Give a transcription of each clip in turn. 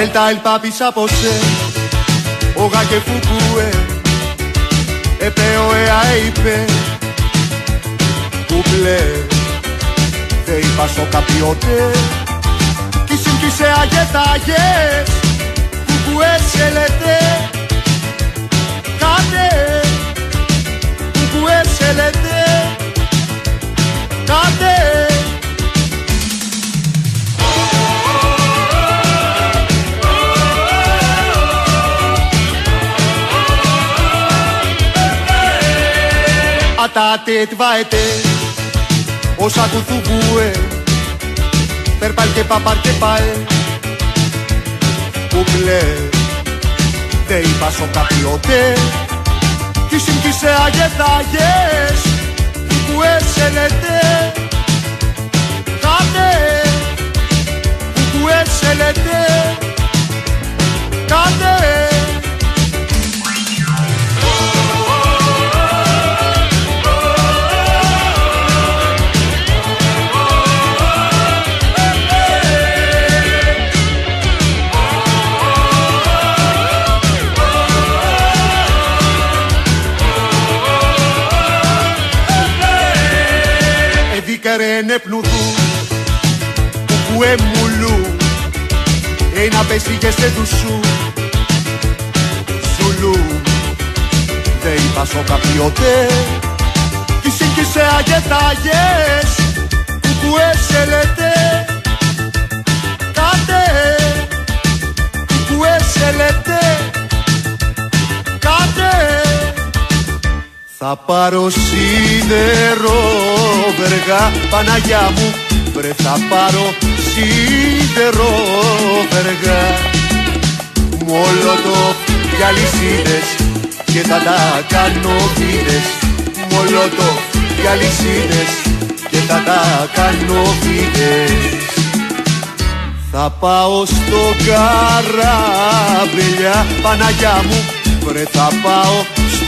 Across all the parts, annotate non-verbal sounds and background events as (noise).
Ελτα el papi sapose Όγα και φουκούε Επέω εα είπε Κουμπλέ Δε είπα στο καπιότε Κι συμπτήσε αγετάγες Κουκουέ σε λέτε Κάτε Κουκουέ σε λέτε Κάτε Atate tvaete Όσα κουθουβούε Περπάλ και παπάρ και πάε. Κουκλέ Δε είπα σο καπιότε Κι συμπτήσε αγεθάγες Κουκουέ σε λέτε Κάτε Κουκουέ σε λέτε Κάτε Εδίκαρε νεπνουδού Κουκουέ μουλού Ένα πεσίγε σε δουσού. Σουλού Δε είπας σο καπιότε Κι σύγκυσε αγεθάγες Κουκουέ σε λέτε Κάτε Κουκουέ σε λέτε Κάτε θα πάρω σίδερο βεργά Παναγιά μου. Βρε θα πάρω σίδερο βεργά. Μολότο και αλυσίδες και θα τα κάνω βίδες Μολότο και αλυσίδες και θα τα κάνω βίδες θα πάω στο καράβελια Παναγιά μου. Βρε θα πάω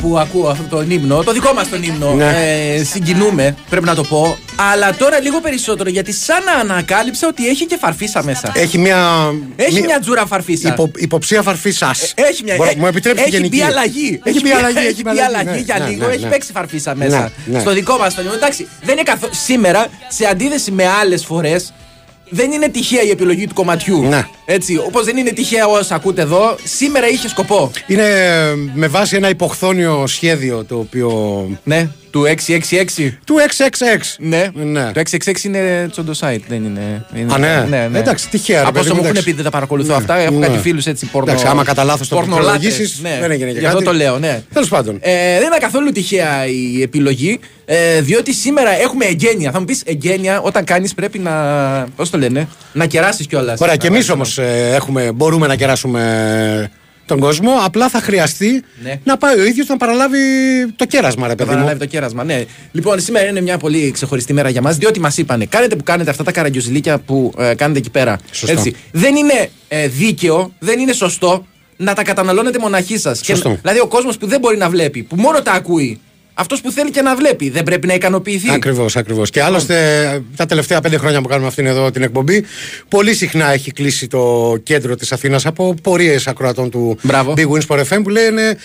που ακούω αυτό τον ύμνο, το δικό μας τον ύμνο, Ναι. ε, συγκινούμε, πρέπει να το πω. Αλλά τώρα λίγο περισσότερο γιατί σαν να ανακάλυψα ότι έχει και φαρφίσα μέσα. Έχει μια. Έχει μια τζούρα φαρφίσα. υπο- υποψία φαρφίσας. Έχει μια. Μπορώ- ε, Μου επιτρέψει έχει γενική. μπει αλλαγή. Έχει μπει αλλαγή. (laughs) Έχει μπει αλλαγή για ναι, λίγο. ναι, Έχει ναι. παίξει φαρφίσα μέσα. Ναι, ναι. Στο δικό μας τον ύμνο. Εντάξει, δεν είναι καθόλου. Σήμερα, σε αντίθεση με άλλες φορές, δεν είναι τυχαία η επιλογή του κομματιού. Ναι. Έτσι, όπως δεν είναι τυχαία όσα ακούτε εδώ, σήμερα είχε σκοπό. Είναι ε, με βάση ένα υποχθόνιο σχέδιο το οποίο. Ναι, του 666. του XXX. Ναι. Ναι. Το 666 είναι τσόντο site, δεν είναι. είναι Α, ναι. Εντάξει, τυχαία, ρε Από παιδί όσο μου, μου έχουν εντάξει. πει, δεν τα παρακολουθώ αυτά. Έχω Ναι. κάτι φίλους έτσι πορνο. Εντάξει, άμα κατά λάθος το πορνολάτρες, πληκτρολογήσεις, ναι. δεν έγινε και Γι' αυτό κάτι. το λέω, ναι. Τέλος πάντων. Ε, δεν είναι καθόλου τυχαία η επιλογή, ε, διότι σήμερα έχουμε εγγένεια. Θα μου πεις εγγένεια, όταν κάνεις πρέπει να. Πώς το λένε, να κεράσεις κιόλας. Ωραία, και εμείς όμως μπορούμε να κεράσουμε τον κόσμο. Απλά θα χρειαστεί Ναι. να πάει ο ίδιος να παραλάβει το κέρασμα, ρε Θα παιδί μου. αναλάβει το κέρασμα, ναι. Λοιπόν, σήμερα είναι μια πολύ ξεχωριστή μέρα για μας, διότι μας είπανε, κάνετε που κάνετε αυτά τα καραγκιουζιλίκια που ε, κάνετε εκεί πέρα. Σωστό. Δεν είναι ε, δίκαιο, δεν είναι σωστό να τα καταναλώνετε μοναχοί σας. Σωστό. Δηλαδή, ο κόσμος που δεν μπορεί να βλέπει, που μόνο τα ακούει, αυτός που θέλει και να βλέπει, δεν πρέπει να ικανοποιηθεί. Ακριβώς, ακριβώς. Και άλλωστε τα τελευταία πέντε χρόνια που κάνουμε αυτήν εδώ την εκπομπή, πολύ συχνά έχει κλείσει το κέντρο της Αθήνας από πορείες ακροατών του Μπράβο. Big Wins for FM που λένε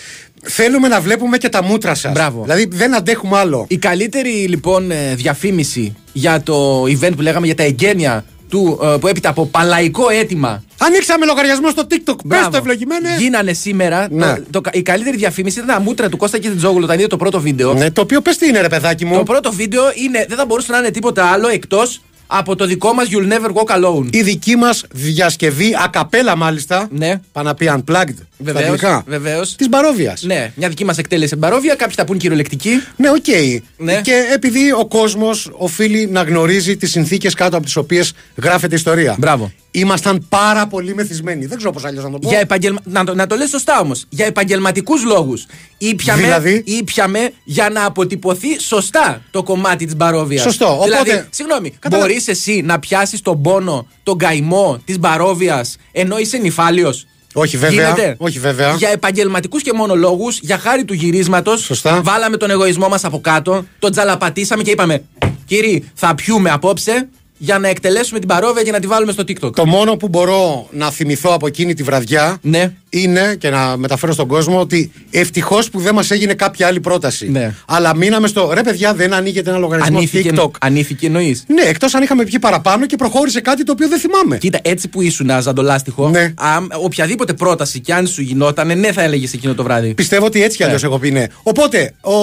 Θέλουμε να βλέπουμε και τα μούτρα σας. Μπράβο. Δηλαδή δεν αντέχουμε άλλο. Η καλύτερη λοιπόν ε, διαφήμιση για το event που λέγαμε για τα εγγένεια του, ε, που έπειτα από παλλαϊκό αίτημα Ανοίξαμε λογαριασμό στο TikTok. Πες Μπράβο. το ευλογημένε. Γίνανε σήμερα. Ναι. Το, το, η καλύτερη διαφήμιση ήταν τα μούτρα του Κώστα Κετσετζόγλου όταν είδε το πρώτο βίντεο. Ναι, το οποίο πες τι είναι, ρε παιδάκι μου. Το πρώτο βίντεο είναι, δεν θα μπορούσε να είναι τίποτα άλλο εκτός από το δικό μας You'll Never Walk Alone. Η δική μας διασκευή, ακαπέλα μάλιστα. Ναι. Πάνε να πει unplugged. Βεβαίως, βεβαίως. Της Μπαρόβιας. Ναι, μια δική μας εκτέλεση στην παρόβια. Κάποιοι θα πούν κυριολεκτική. Ναι, οκ. Ναι. Και επειδή ο κόσμος οφείλει να γνωρίζει τις συνθήκες κάτω από τις οποίες γράφεται ιστορία. Μπράβο. Ήμασταν πάρα πολύ μεθυσμένοι. Δεν ξέρω πώς αλλιώς να το πω. Για επαγγελμα... να, το, να το λες σωστά όμως. Για επαγγελματικούς λόγους. Ήπιαμε, Δηλαδή; ήπιαμε για να αποτυπωθεί σωστά το κομμάτι της Μπαρόβιας. Σωστό. Οπότε- Δηλαδή, συγγνώμη, Καταλα- μπορείς εσύ να πιάσεις τον πόνο, τον καημό της Μπαρόβιας ενώ είσαι νυφάλιος; Όχι, βέβαια. Όχι, βέβαια. Για επαγγελματικούς και μόνο λόγους, για χάρη του γυρίσματος, Σωστά. βάλαμε τον εγωισμό μας από κάτω, τον τζαλαπατήσαμε και είπαμε: Κύριοι, θα πιούμε απόψε για να εκτελέσουμε την παρόβια και να τη βάλουμε στο TikTok. Το μόνο που μπορώ να θυμηθώ από εκείνη τη βραδιά Ναι. είναι και να μεταφέρω στον κόσμο ότι ευτυχώς που δεν μας έγινε κάποια άλλη πρόταση. Ναι. Αλλά μείναμε στο ρε παιδιά, δεν ανοίγεται ένα λογαριασμό Ανήθηκε, TikTok. ανήθηκε εννοείς; Ναι, εκτός αν είχαμε πιει παραπάνω και προχώρησε κάτι το οποίο δεν θυμάμαι. Κοίτα, έτσι που ήσουν ζαντολάστιχο, Ναι. αμ- οποιαδήποτε πρόταση κι αν σου γινόταν, ναι, θα έλεγες εκείνο το βράδυ. Πιστεύω ότι έτσι κι αλλιώς Ναι. έχω πει ναι. Οπότε, ο...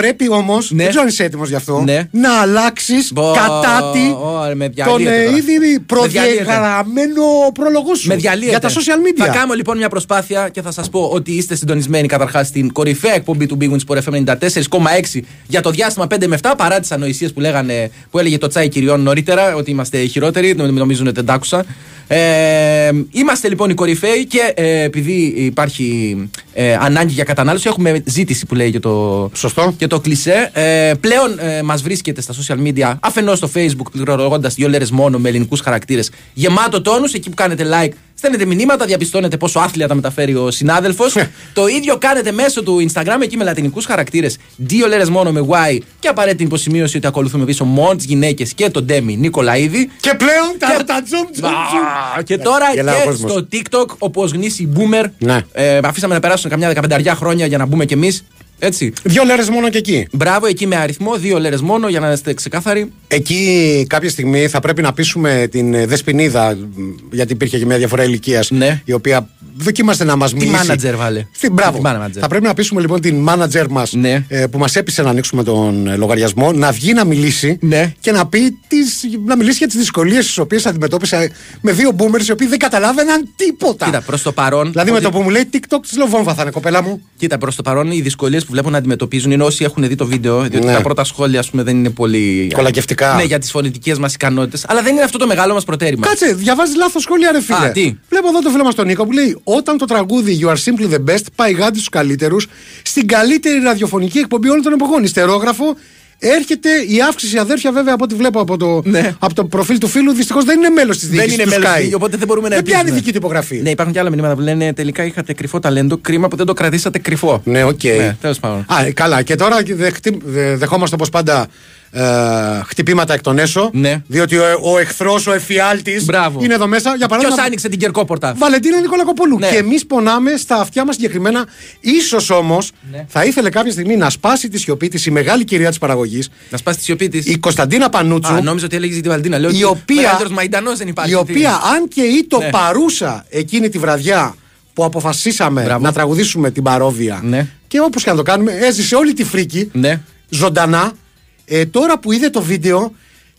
πρέπει όμως, Ναι. δεν ξέρω αν είσαι έτοιμος γι' αυτό, Ναι. να αλλάξεις Μπο- κατά τη Ω, με τον διαλύεται ε, τώρα. ήδη Με διαλύεται. προδιαγραμμένο πρόλογο σου Με διαλύεται. για τα social media. Θα κάνω λοιπόν μια προσπάθεια και θα σας πω ότι είστε συντονισμένοι καταρχάς στην κορυφαία εκπομπή του Big Wins Sport FM 94,6 για το διάστημα 5 με 7 παρά τι ανοησίε που, λέγανε, που έλεγε το τσάι κυριών νωρίτερα ότι είμαστε χειρότεροι. νομ- Νομίζουν ότι δεν τ' άκουσα. Ε, είμαστε λοιπόν οι κορυφαίοι και ε, επειδή υπάρχει ε, ανάγκη για κατανάλωση, έχουμε ζήτηση που λέει και το, Σωστό. και το κλισέ. Ε, πλέον ε, μας βρίσκεται στα social media, αφενός στο facebook, πληρώνοντα δύο λέρε μόνο με ελληνικούς χαρακτήρες, γεμάτο τόνους. Εκεί που κάνετε like, στέλνετε μηνύματα, διαπιστώνετε πόσο άθλια τα μεταφέρει ο συνάδελφος. το ίδιο κάνετε μέσω του Instagram, εκεί με λατινικούς χαρακτήρες, δύο λέρε μόνο με Y και απαραίτητη υποσημείωση ότι ακολουθούμε πίσω μόνο τι γυναίκες και τον Ντέμι Νικολαίδη. Και πλέον τα, Και- τα τζουμ, τζουμ, Α, τζουμ. Και τώρα Γελάει ο και κόσμος. στο TikTok, όπως γνήσι boomer. Ναι. Ε, αφήσαμε να περάσουν καμιά δεκαπενταριά χρόνια για να μπούμε κι εμείς. Έτσι. Δύο λέρες μόνο και εκεί. Μπράβο, εκεί με αριθμό, δύο λέρες μόνο για να είστε ξεκάθαροι. Εκεί κάποια στιγμή θα πρέπει να πείσουμε την ε, Δεσποινίδα, μ, γιατί υπήρχε και μια διαφορά ηλικίας, Ναι. η οποία δοκίμασε να μας μιλήσει. manager βάλε. Στην, μπράβο. Τη manager. Θα πρέπει να πείσουμε λοιπόν την manager μας Ναι. που μας έπεισε να ανοίξουμε τον ε, λογαριασμό να βγει να μιλήσει Ναι. και να, πει τις, να μιλήσει για τις δυσκολίες τις οποίες αντιμετώπισε με δύο boomers οι οποίοι δεν καταλάβαιναν τίποτα. Κοίτα, προς το παρόν. Δηλαδή με ότι- το που μου λέει TikTok της λοβόμβα θα είναι κοπέλα μου. Κοίτα, προς το παρόν οι δυσκολίες που βλέπουν να αντιμετωπίζουν είναι όσοι έχουν δει το βίντεο. Διότι Ναι. τα πρώτα σχόλια, ας πούμε, δεν είναι πολύ. Κολακευτικά. Ναι, για τις φωνητικές μας ικανότητες. Αλλά δεν είναι αυτό το μεγάλο μας προτέρημα. Κάτσε, διαβάζει λάθος σχόλια, ρε φίλε. Α, τι; Βλέπω εδώ το φίλο μας τον Νίκο που λέει: Όταν το τραγούδι You are simply the best πάει γάντι στους καλύτερους στην καλύτερη ραδιοφωνική εκπομπή όλων των εποχών. Υστερόγραφο, έρχεται η αύξηση αδέρφια, βέβαια, από ό,τι βλέπω από το, Ναι. από το προφίλ του φίλου. Δυστυχώς δεν είναι μέλος της Δεν διοίκησης. είναι του μέλος Sky. οπότε δεν μπορούμε να Δεν πιάνει ελπίζουμε. δική του υπογραφή; Ναι, υπάρχουν και άλλα μηνύματα που λένε τελικά είχατε κρυφό ταλέντο. Κρίμα που δεν το κρατήσατε κρυφό. Ναι, οκ. Ναι, τέλος πάντων. Α, ε, καλά. Και τώρα δεχτή- δε- δεχόμαστε όπως πάντα ε, χτυπήματα εκ των έσω. Ναι. Διότι ο, ο εχθρός, ο εφιάλτης Μπράβο. είναι εδώ μέσα. Για παράδειγμα, Ποιος άνοιξε την κερκόπορτα; Βαλεντίνα Νικολακοπούλου. Ναι. Και εμείς πονάμε στα αυτιά μας συγκεκριμένα. σω όμως Ναι. θα ήθελε κάποια στιγμή να σπάσει τη σιωπή της η μεγάλη κυρία της παραγωγής, Να σπάσει τη σιωπή της. η Κωνσταντίνα Πανούτσου. Α, νόμιζα ότι έλεγε τη Βαλντίνα. Λέω η ότι οποία, μεγαλύτερος Μαϊντανός δεν υπάρχει. η οποία αν και ήτο Ναι. παρούσα εκείνη τη βραδιά που αποφασίσαμε Μπράβο. να τραγουδήσουμε την παρόβια Ναι. και όπως και να το κάνουμε έζησε όλη τη φρίκη Ναι. ζωντανά ε, τώρα που είδε το βίντεο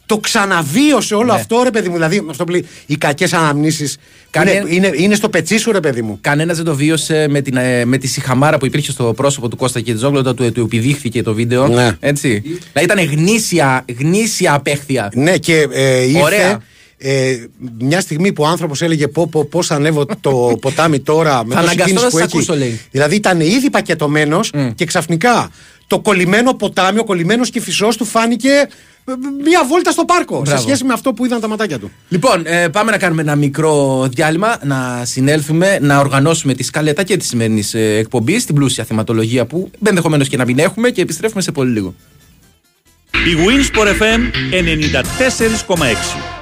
το ξαναβίωσε όλο Ναι. αυτό ρε παιδί μου δηλαδή αυτό που λέει οι κακές αναμνήσεις Κάνε- είναι, είναι, είναι στο πετσί σου ρε παιδί μου Κανένας δεν το βίωσε με, την, ε, με τη σιχαμάρα που υπήρχε στο πρόσωπο του Κώστα Κιτζόγλου όταν του, του επιδείχθηκε το βίντεο. Ναι. Έτσι. Δηλαδή ήταν γνήσια, γνήσια απέχθεια. Ναι, και ε, ήρθε Ωραία. ε, μια στιγμή που ο άνθρωπος έλεγε πω, πω, πώς ανέβω το (laughs) ποτάμι τώρα με Θα τόση αναγκαστώ κίνηση να που σας έχει. ακούσω, λέει. Δηλαδή ήταν ήδη πακετωμένος και ξαφνικά το κολλημένο ποτάμι, ο κολλημένος κυφισός του φάνηκε ε, μια βόλτα στο πάρκο σε Μπράβο. σχέση με αυτό που είδαν τα ματάκια του. Λοιπόν, ε, πάμε να κάνουμε ένα μικρό διάλειμμα, να συνέλθουμε, να οργανώσουμε τη σκαλέτα και τη σημερινή ε, εκπομπή στην πλούσια θεματολογία που ενδεχομένως και να μην έχουμε και επιστρέφουμε σε πολύ λίγο. Η Winsport FM 94,6.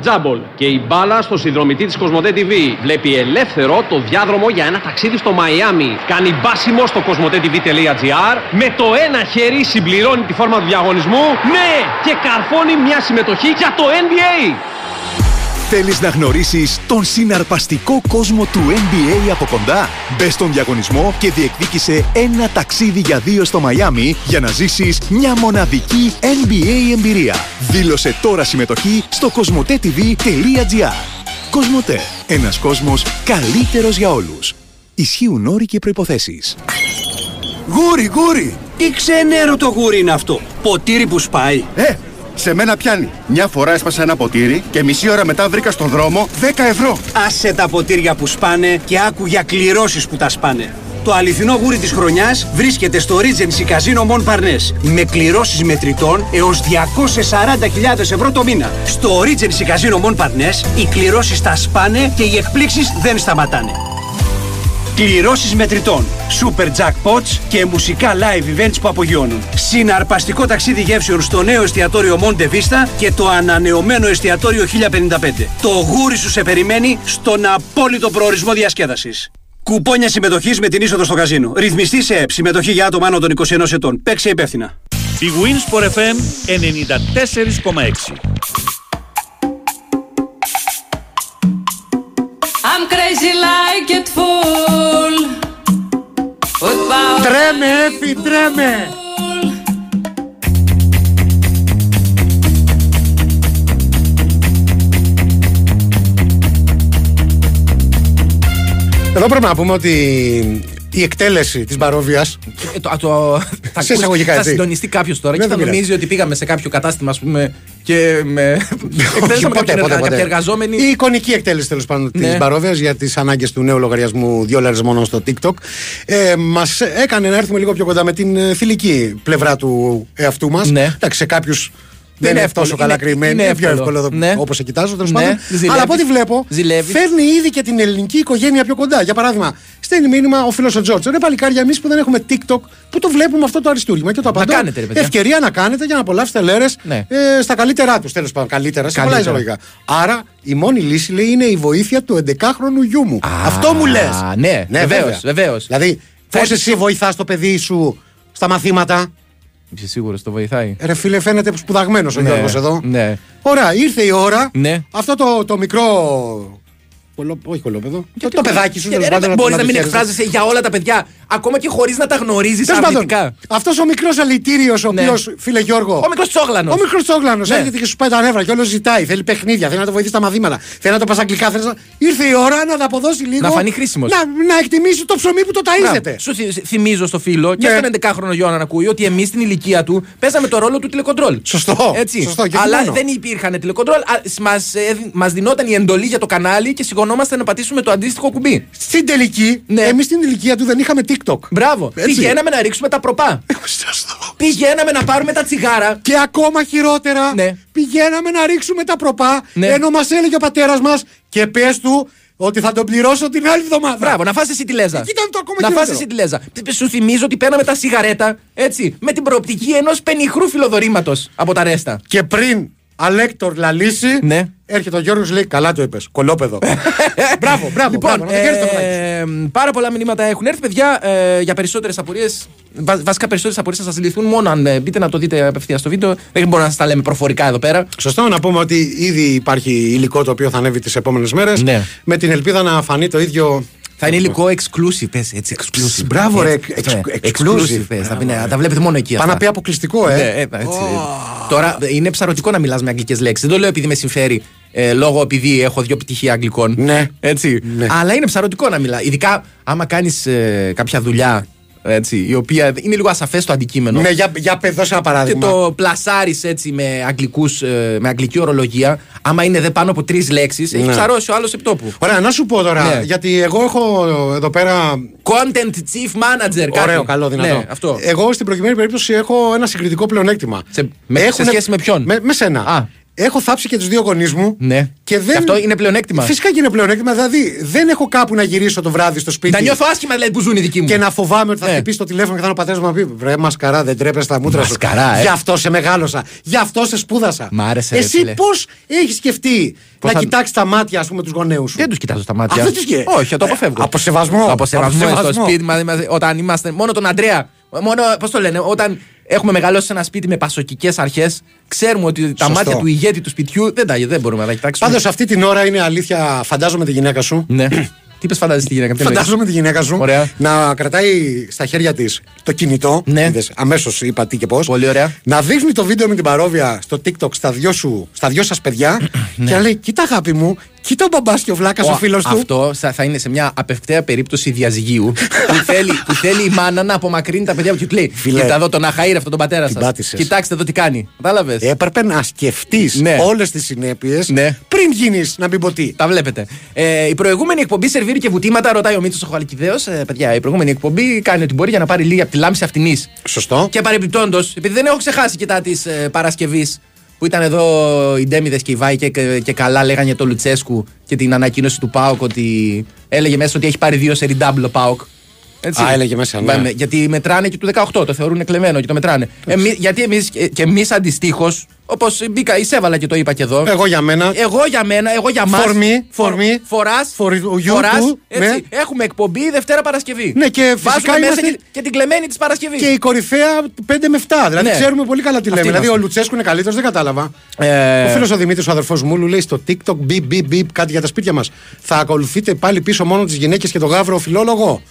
Τζάμπολ και η μπάλα στο συνδρομητή της Κοσμοτέ TV. Βλέπει ελεύθερο το διάδρομο για ένα ταξίδι στο Μαϊάμι. Κάνει μπάσιμο στο κοσμοτέ.tv.gr. Με το ένα χέρι συμπληρώνει τη φόρμα του διαγωνισμού. Ναι! Και καρφώνει μια συμμετοχή για το NBA. Θέλεις να γνωρίσεις τον συναρπαστικό κόσμο του NBA από κοντά; Μπες στον διαγωνισμό και διεκδίκησε ένα ταξίδι για δύο στο Μαϊάμι για να ζήσεις μια μοναδική NBA εμπειρία. Δήλωσε τώρα συμμετοχή στο κοσμοτέ.tv.gr Κοσμοτέ. Ένας κόσμος καλύτερος για όλους. Ισχύουν όροι και προϋποθέσεις. Γούρι, γούρι! Τι ξενέρο το γούρι είναι αυτό. Ποτήρι που σπάει. Ε, σε μένα πιάνει. Μια φορά έσπασα ένα ποτήρι και μισή ώρα μετά βρήκα στον δρόμο 10 ευρώ. Άσε τα ποτήρια που σπάνε και άκου για κληρώσεις που τα σπάνε. Το αληθινό γούρι της χρονιάς βρίσκεται στο Regency Casino Mon Parnes με κληρώσεις μετρητών έως 240.000 ευρώ το μήνα. Στο Regency Casino Mon Parnes οι κληρώσεις τα σπάνε και οι εκπλήξεις δεν σταματάνε. Κληρώσεις μετρητών, super jackpots και μουσικά live events που απογειώνουν. Συναρπαστικό ταξίδι γεύσεων στο νέο εστιατόριο Monte Vista και το ανανεωμένο εστιατόριο 1055. Το γούρι σου σε περιμένει στον απόλυτο προορισμό διασκέδασης. Κουπόνια συμμετοχής με την είσοδο στο καζίνο. Ρυθμιστή σε ΕΠ. Συμμετοχή για άτομα άνω των 21 ετών. Παίξε υπεύθυνα. Η Winsport FM 94,6. Τρέμε, Εφη, τρέμε! Εδώ πρέπει να πούμε ότι η εκτέλεση της Μπαρόβιας Ε, το, το, θα, Σε ακούσει- εισαγωγικά, θα έτσι. συντονιστεί κάποιος τώρα Ναι, και θα δεν πειράζει. νομίζει ότι πήγαμε σε κάποιο κατάστημα, ας πούμε, και με. (laughs) Όχι, εκτέλεσαμε ποτέ, κάποιοι, ποτέ, ποτέ. κάποιοι εργαζόμενοι. Η εικονική εκτέλεση τέλος πάντων Ναι. τη Μπαρόβιας για τις ανάγκες του νέου λογαριασμού δύο λεπτά μόνο στο TikTok. Ε, Μας έκανε να έρθουμε λίγο πιο κοντά με την ε, θηλυκή πλευρά του εαυτού μας. Ναι. Εντάξει, σε κάποιους. Δεν Είναι είναι εύκολο, τόσο καλά είναι- κρυμμένοι. είναι Είναι πιο εύκολο. εύκολο Ναι. όπως σε κοιτάζω τέλος Ναι, πάντων. ζηλεύεις. Αλλά από ό,τι βλέπω, Ζηλεύεις. φέρνει ήδη και την ελληνική οικογένεια πιο κοντά. Για παράδειγμα, στέλνει μήνυμα ο φίλος ο Τζόρτζ. Ρε παλικάρια, εμείς που δεν έχουμε TikTok, που το βλέπουμε αυτό το αριστούργημα και το απαντώ. κάνετε, ρε παιδιά. Ευκαιρία να κάνετε για να απολαύσετε λέρες Ναι. ε, στα καλύτερά τους. Τέλος πάντων, καλύτερα, σε πολλά Καλύτερα. εισαγωγικά. Άρα η μόνη λύση λέει είναι η βοήθεια του 11χρονου γιού μου. Αυτό μου λες. ναι, βεβαίως, βέβαια. βεβαίως. Δηλαδή, πώς Φέρνεις- εσύ βοηθάς το παιδί σου στα μαθήματα; Είσαι σίγουρος το βοηθάει. Ρε φίλε, φαίνεται σπουδαγμένος ο Ναι, Γιώργος εδώ. ναι. Ωραία, ήρθε η ώρα. Ναι. Αυτό το, το μικρό. Κολο, όχι κολόπεδο. Το, το παιδάκι σου, τέλος πάντων. Μπορείς να το μην χαίρεσαι. εκφράζεσαι για όλα τα παιδιά, ακόμα και χωρίς να τα γνωρίζεις Τέλος πάντων, αρνητικά. αυτός ο μικρός αλητήριος, ο Ναι. οποίος, φίλε Γιώργο. Ο μικρός τσόγλανος. Ο μικρός τσόγλανος Ναι. έρχεται και σου πάει τα νεύρα και όλος ζητάει. Θέλει παιχνίδια, θέλει να το βοηθήσει στα μαθήματα. Θέλει να το πας αγγλικά. Θέλει να... Ήρθε η ώρα να τα αποδώσει λίγο. Να φανεί χρήσιμος. Να, να εκτιμήσει το ψωμί που το ταΐζεται. Σου θυ- θυμίζω στο φίλο και Ναι. στον 11χρονο Γιώνα να ακούει ότι εμείς στην ηλικία του παίζαμε το ρόλο του τηλεκοντρόλ. Σωστό, Έτσι. σωστό, και Αλλά μόνο. δεν υπήρχαν τηλεκοντρόλ. Μας μας δινόταν η εντολή για το κανάλι και σηκωνόμαστε να πατήσουμε το αντίστοιχο κουμπί. Στην τελική, Ναι. εμείς στην ηλικία του δεν είχαμε TikTok. Μπράβο. Έτσι. Πηγαίναμε να ρίξουμε τα προπά. Σωστό. Πηγαίναμε να πάρουμε τα τσιγάρα. Και ακόμα χειρότερα, Ναι. πηγαίναμε να ρίξουμε τα προπά Ναι. ενώ μας έλεγε ο πατέρας μας και πες του ότι θα τον πληρώσω την άλλη εβδομάδα. Μπράβο, να φας εσύ τη λέζα. Εκεί ήταν το ακόμα να φας χειρότερο. εσύ τη λέζα. Π- Σου θυμίζω ότι παίρναμε τα σιγαρέτα έτσι, με την προοπτική ενός πενιχρού φιλοδορήματος από τα ρέστα. Και πριν Αλέκτορ λαλήσει, Ναι. έρχεται ο Γιώργος λέει: Καλά το είπες. Κολόπεδο. (laughs) μπράβο, μπράβο. Λοιπόν, μπράβο, να το χαίρεσαι το Φράγκη. ε, πάρα πολλά μηνύματα έχουν έρθει, παιδιά, ε, για περισσότερες απορίες. Βασικά, περισσότερες απορίες θα σας λυθούν μόνο αν ε, μπείτε να το δείτε απευθεία στο βίντεο. Δεν μπορούμε να σας τα λέμε προφορικά εδώ πέρα. Σωστό να πούμε ότι ήδη υπάρχει υλικό το οποίο θα ανέβει τις επόμενες μέρες. Ναι. Με την ελπίδα να φανεί το ίδιο. Θα είναι υλικό exclusive, πες έτσι, exclusive. Μπράβο, ρε, Έτσι, εξ- ναι, exclusive. exclusive, πες, θα πει, ναι, τα βλέπετε μόνο εκεί. Πάει να αυτά. πει αποκλειστικό, ε. Ναι, ε, έτσι. Τώρα είναι ψαρωτικό να μιλάς με αγγλικές λέξεις. Δεν το λέω επειδή με συμφέρει ε, λόγω επειδή έχω δύο πτυχία αγγλικών. Ναι. Έτσι. Ναι. Αλλά είναι ψαρωτικό να μιλά. Ειδικά άμα κάνεις κάποια δουλειά έτσι, η οποία είναι λίγο ασαφές το αντικείμενο. Ναι, για, για πες, δώσε ένα Και παράδειγμα. το πλασάρεις έτσι με, αγγλικούς, ε, με αγγλική ορολογία. Άμα είναι δε πάνω από τρεις λέξεις, έχεις Ναι. ψαρώσει ο άλλος επιτόπου. Ωραία, να σου πω τώρα, Ναι. γιατί εγώ έχω εδώ πέρα. Content Chief Manager, κάτι. Ωραίο, καλό, δυνατό. Ναι, αυτό. Εγώ στην προκειμένη περίπτωση έχω ένα συγκριτικό πλεονέκτημα. Σε- με- σε σχέση με ποιον; Με, με σένα. Α. Έχω θάψει και τους δύο γονείς μου. Ναι. Και δεν... αυτό είναι πλεονέκτημα. Φυσικά και είναι πλεονέκτημα. Δηλαδή δεν έχω κάπου να γυρίσω το βράδυ στο σπίτι. Να νιώθω άσχημα δηλαδή που ζουν οι δικοί μου. Και να φοβάμαι ότι θα Ναι. χτυπήσει το τηλέφωνο και θα είναι ο πατέρας μου να πει Βρε μασκαρά, δεν τρέπεσαι τα μούτρα σου. Μασκαρά, ε. Γι' αυτό σε μεγάλωσα. Γι' αυτό σε σπούδασα. Μ' άρεσε, ρε, Εσύ φίλε. πώς έχεις σκεφτεί Πώς να θα- κοιτάξεις τα μάτια, ας πούμε, τους γονέους σου; Δεν τους κοιτάζω στα μάτια. Α, δεν τους κοι- Όχι, το αποφεύγω. Ε, από σεβασμό. Από σεβασμό, Από στο σεβασμό. σπίτι μας, είμαστε- όταν είμαστε. Μόνο τον Αντρέα. Μόνο, πώς το λένε, όταν έχουμε μεγαλώσει σε ένα σπίτι με πασοκικές αρχές, ξέρουμε ότι τα Σωστό. μάτια του ηγέτη του σπιτιού δεν, τα, δεν μπορούμε να τα κοιτάξουμε. Πάντως αυτή την ώρα είναι αλήθεια, φαντάζομαι τη γυναίκα σου. Ναι. Τι είπες, φαντάζεσαι τη γυναίκα. τι εννοείς; Φαντάζομαι τη γυναίκα σου Ωραία. να κρατάει στα χέρια της το κινητό. Ναι. Αμέσως είπα τι και πώς. Πολύ ωραία. Να δείχνει το βίντεο με την παρόβια στο TikTok στα δυο, σου, στα δυο σας παιδιά και να λέει: Κοίτα, αγάπη μου, κοίτα ο μπαμπάς και ο βλάκας ο Ο- φίλος του. Αυτό θα, θα είναι σε μια απευκταία περίπτωση διαζυγίου που, (laughs) θέλει, που θέλει η μάνα να απομακρύνει τα παιδιά που του λέει. Φίλε. Κοίτα εδώ τον Αχαήρ, αυτόν τον πατέρα Την σας. πάτησες. Κοιτάξτε εδώ τι κάνει. Κατάλαβες; Έπρεπε να σκεφτείς Ναι. όλες τις συνέπειες Ναι. πριν γίνεις να μην πω τι. Τα βλέπετε. Ε, η προηγούμενη εκπομπή σερβίρει και βουτήματα, ρωτάει ο Μίτσο ο Χαλκιδαίο. Ε, παιδιά, η προηγούμενη εκπομπή κάνει ό,τι μπορεί για να πάρει λίγη από τη λάμψη αυτινής. Σωστό. Και παρεμπιπτόντως, επειδή δεν έχω ξεχάσει και τα της ε, Παρασκευής που ήταν εδώ οι Ντέμιδες και οι Βάη και, και, και καλά λέγανε για το Λουτσέσκου και την ανακοίνωση του Πάοκ ότι έλεγε μέσα ότι έχει πάρει δύο σερι double ο Πάοκ. Έτσι. Α, έλεγε μέσα, ναι. Βάμε, Γιατί μετράνε και του 18, το θεωρούν κλεμμένο και το μετράνε. Εμείς, γιατί εμεί και εμείς αντιστοίχως, όπως μπήκα, εισέβαλα και το είπα και εδώ. Εγώ για μένα. Εγώ για μένα, εγώ για μας For me, for me. Φοράς. For you too, ναι. Έχουμε εκπομπή Δευτέρα Παρασκευή. Ναι, και φυσικά Βάζουμε μέσα είμαστε- και, και την κλεμμένη της Παρασκευής. Και η κορυφαία 5 με 7. Δηλαδή Ναι. ξέρουμε πολύ καλά τι Αυτή λέμε. είναι Δηλαδή ο αυτή. Λουτσέσκου είναι καλύτερος, δεν κατάλαβα. Ε, Ο φίλος ο Δημήτρης, ο αδερφός μου, λέει στο TikTok μπιπ, μπιπ, μπιπ, κάτι για τα σπίτια μας. Θα ακολουθείτε πάλι πίσω μόνο τις γυναίκες και το γάβρο φιλόλογο.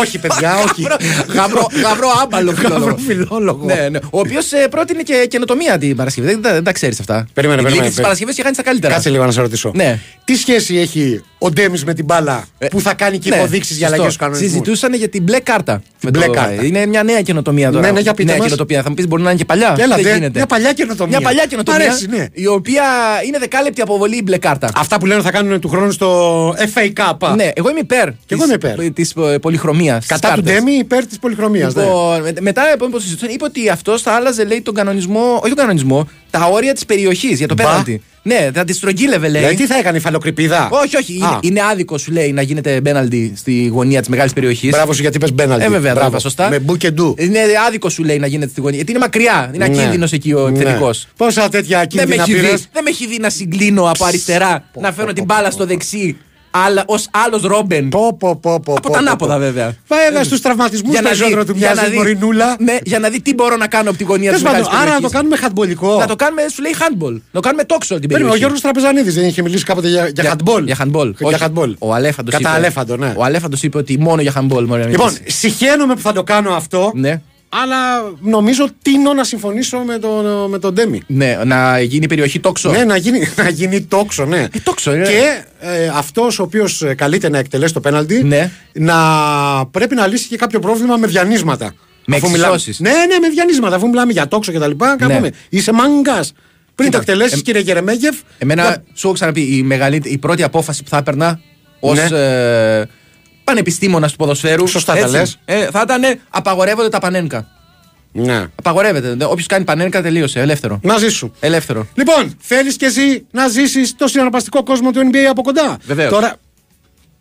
Όχι, παιδιά, όχι. Γαυρό, γαυρό άμπαλο φιλόλογο. Γαύρο φιλόλογο. Ναι, ναι. Ο οποίος πρότεινε και καινοτομία την Παρασκευή. Δεν, δεν, δεν τα ξέρεις αυτά. Περίμενε, Την περίμενε, λύκη της Παρασκευής και χάνει τα καλύτερα. Κάτσε λίγο να σε ρωτήσω. Ναι. Τι σχέση έχει ο Ντέμις με την μπάλα που θα κάνει και Ναι, υποδείξεις για σωστό. αλλαγές του κανονισμούς; Συζητούσαν για την μπλε κάρτα. Με μπλε το- κάρτα. Είναι μια νέα καινοτομία τώρα. Ναι, ναι, για πείτε νέα μας. καινοτομία. Θα μου πεις μπορεί να είναι και παλιά; Έλα, Δεν δε, γίνεται. μια παλιά καινοτομία. Μια παλιά καινοτομία. Μ' αρέσει, ναι. Η οποία είναι δεκάλεπτη αποβολή η μπλε κάρτα. Αυτά που λένε θα κάνουν του χρόνου στο FA Cup. Ναι, εγώ είμαι υπέρ. εγώ είμαι υπέρ. Της πολυχρωμίας. Κατά του Ντέμι υπέρ της πολυχρωμίας. Λοιπόν, με- μετά από που συζητούσαν, είπε ότι αυτός θα άλλαζε λέει, τον κανονισμό, όχι τον κανονισμό, τα όρια της περιοχής για το Μπα. πέναλτι. Ναι, θα τη στρογγύλευε λέει. Δηλαδή τι θα έκανε, υφαλοκρηπίδα. Όχι, όχι. Είναι, Α. είναι άδικο σου λέει να γίνεται πέναλτι στη γωνία της μεγάλης περιοχής. Μπράβο σου γιατί πες μπέναλτι. Ε, βέβαια, το Μπράβο. είπα σωστά. Με μπου και ντου. Είναι άδικο σου λέει να γίνεται στη γωνία. Γιατί είναι μακριά. Είναι Ναι. ακίνδυνος εκεί ο Ναι. επιθετικός. Πόσα τέτοια Δεν, με κίνδυνα έχει δει- πήρες; δεν με έχει δει να συγκλίνω από αριστερά, να φέρω την μπάλα στο δεξί, ως άλλος Ρόμπεν. Πω, πω, πω, πω, Από πω, τα πω, ανάποδα πω. βέβαια. Βέβαια στους τραυματισμούς περισσότερο του μοιάζει η Μωρινούλα. Ναι, για να δει τι μπορώ να κάνω από τη γωνία της Τέλος μεγάλης πάντων, Άρα να το κάνουμε χαντμπολικό. Να το κάνουμε, σου λέει handball. Να το κάνουμε talk show την Περίμενε, περιοχή. ο Γιώργος Τραπεζανίδης δεν είχε μιλήσει κάποτε για, για handball. Για handball. Για Όχι. handball. Ο Αλέφαντος Κατά είπε, Αλέφαντο, ναι. Ο Αλέφαντος είπε ότι μόνο για handball μπορεί να Λοιπόν, μιλήσει. συχαίνομαι που θα το κάνω αυτό. Ναι. Αλλά νομίζω τίνω να συμφωνήσω με τον, με τον Ντέμι. Ναι, να γίνει περιοχή talk show. Ναι, να γίνει, να γίνει τόξο, ναι. τόξο, ε. Και ε, αυτός ο οποίος καλείται να εκτελέσει το πέναλτι Ναι. να πρέπει να λύσει και κάποιο πρόβλημα με διανύσματα. Με Αφού μιλάμε- εξισώσεις. Ναι, ναι, με διανύσματα. Αφού μιλάμε για τόξο και τα λοιπά, να Ναι. πούμε, Είσαι μάγκας. Πριν Κοίτα, το εκτελέσεις, εμ- κύριε Γερεμέγεφ. Εμένα, να- σου έχω ξαναπεί, η, μεγαλύτερη, η πρώτη απόφαση που θα έπαιρνα ως Ναι. ε, πανεπιστήμονας του ποδοσφαίρου. Σωστά τα έτσι, λες. Ε, θα ήταν απαγορεύονται τα πανένκα. Ναι. Απαγορεύεται. Όποιος κάνει πανέργα τελείωσε. Ελεύθερο. Μαζί σου. Ελεύθερο. Λοιπόν, θέλεις και εσύ να ζήσεις το συναρπαστικό κόσμο του NBA από κοντά; Βεβαίως. Τώρα.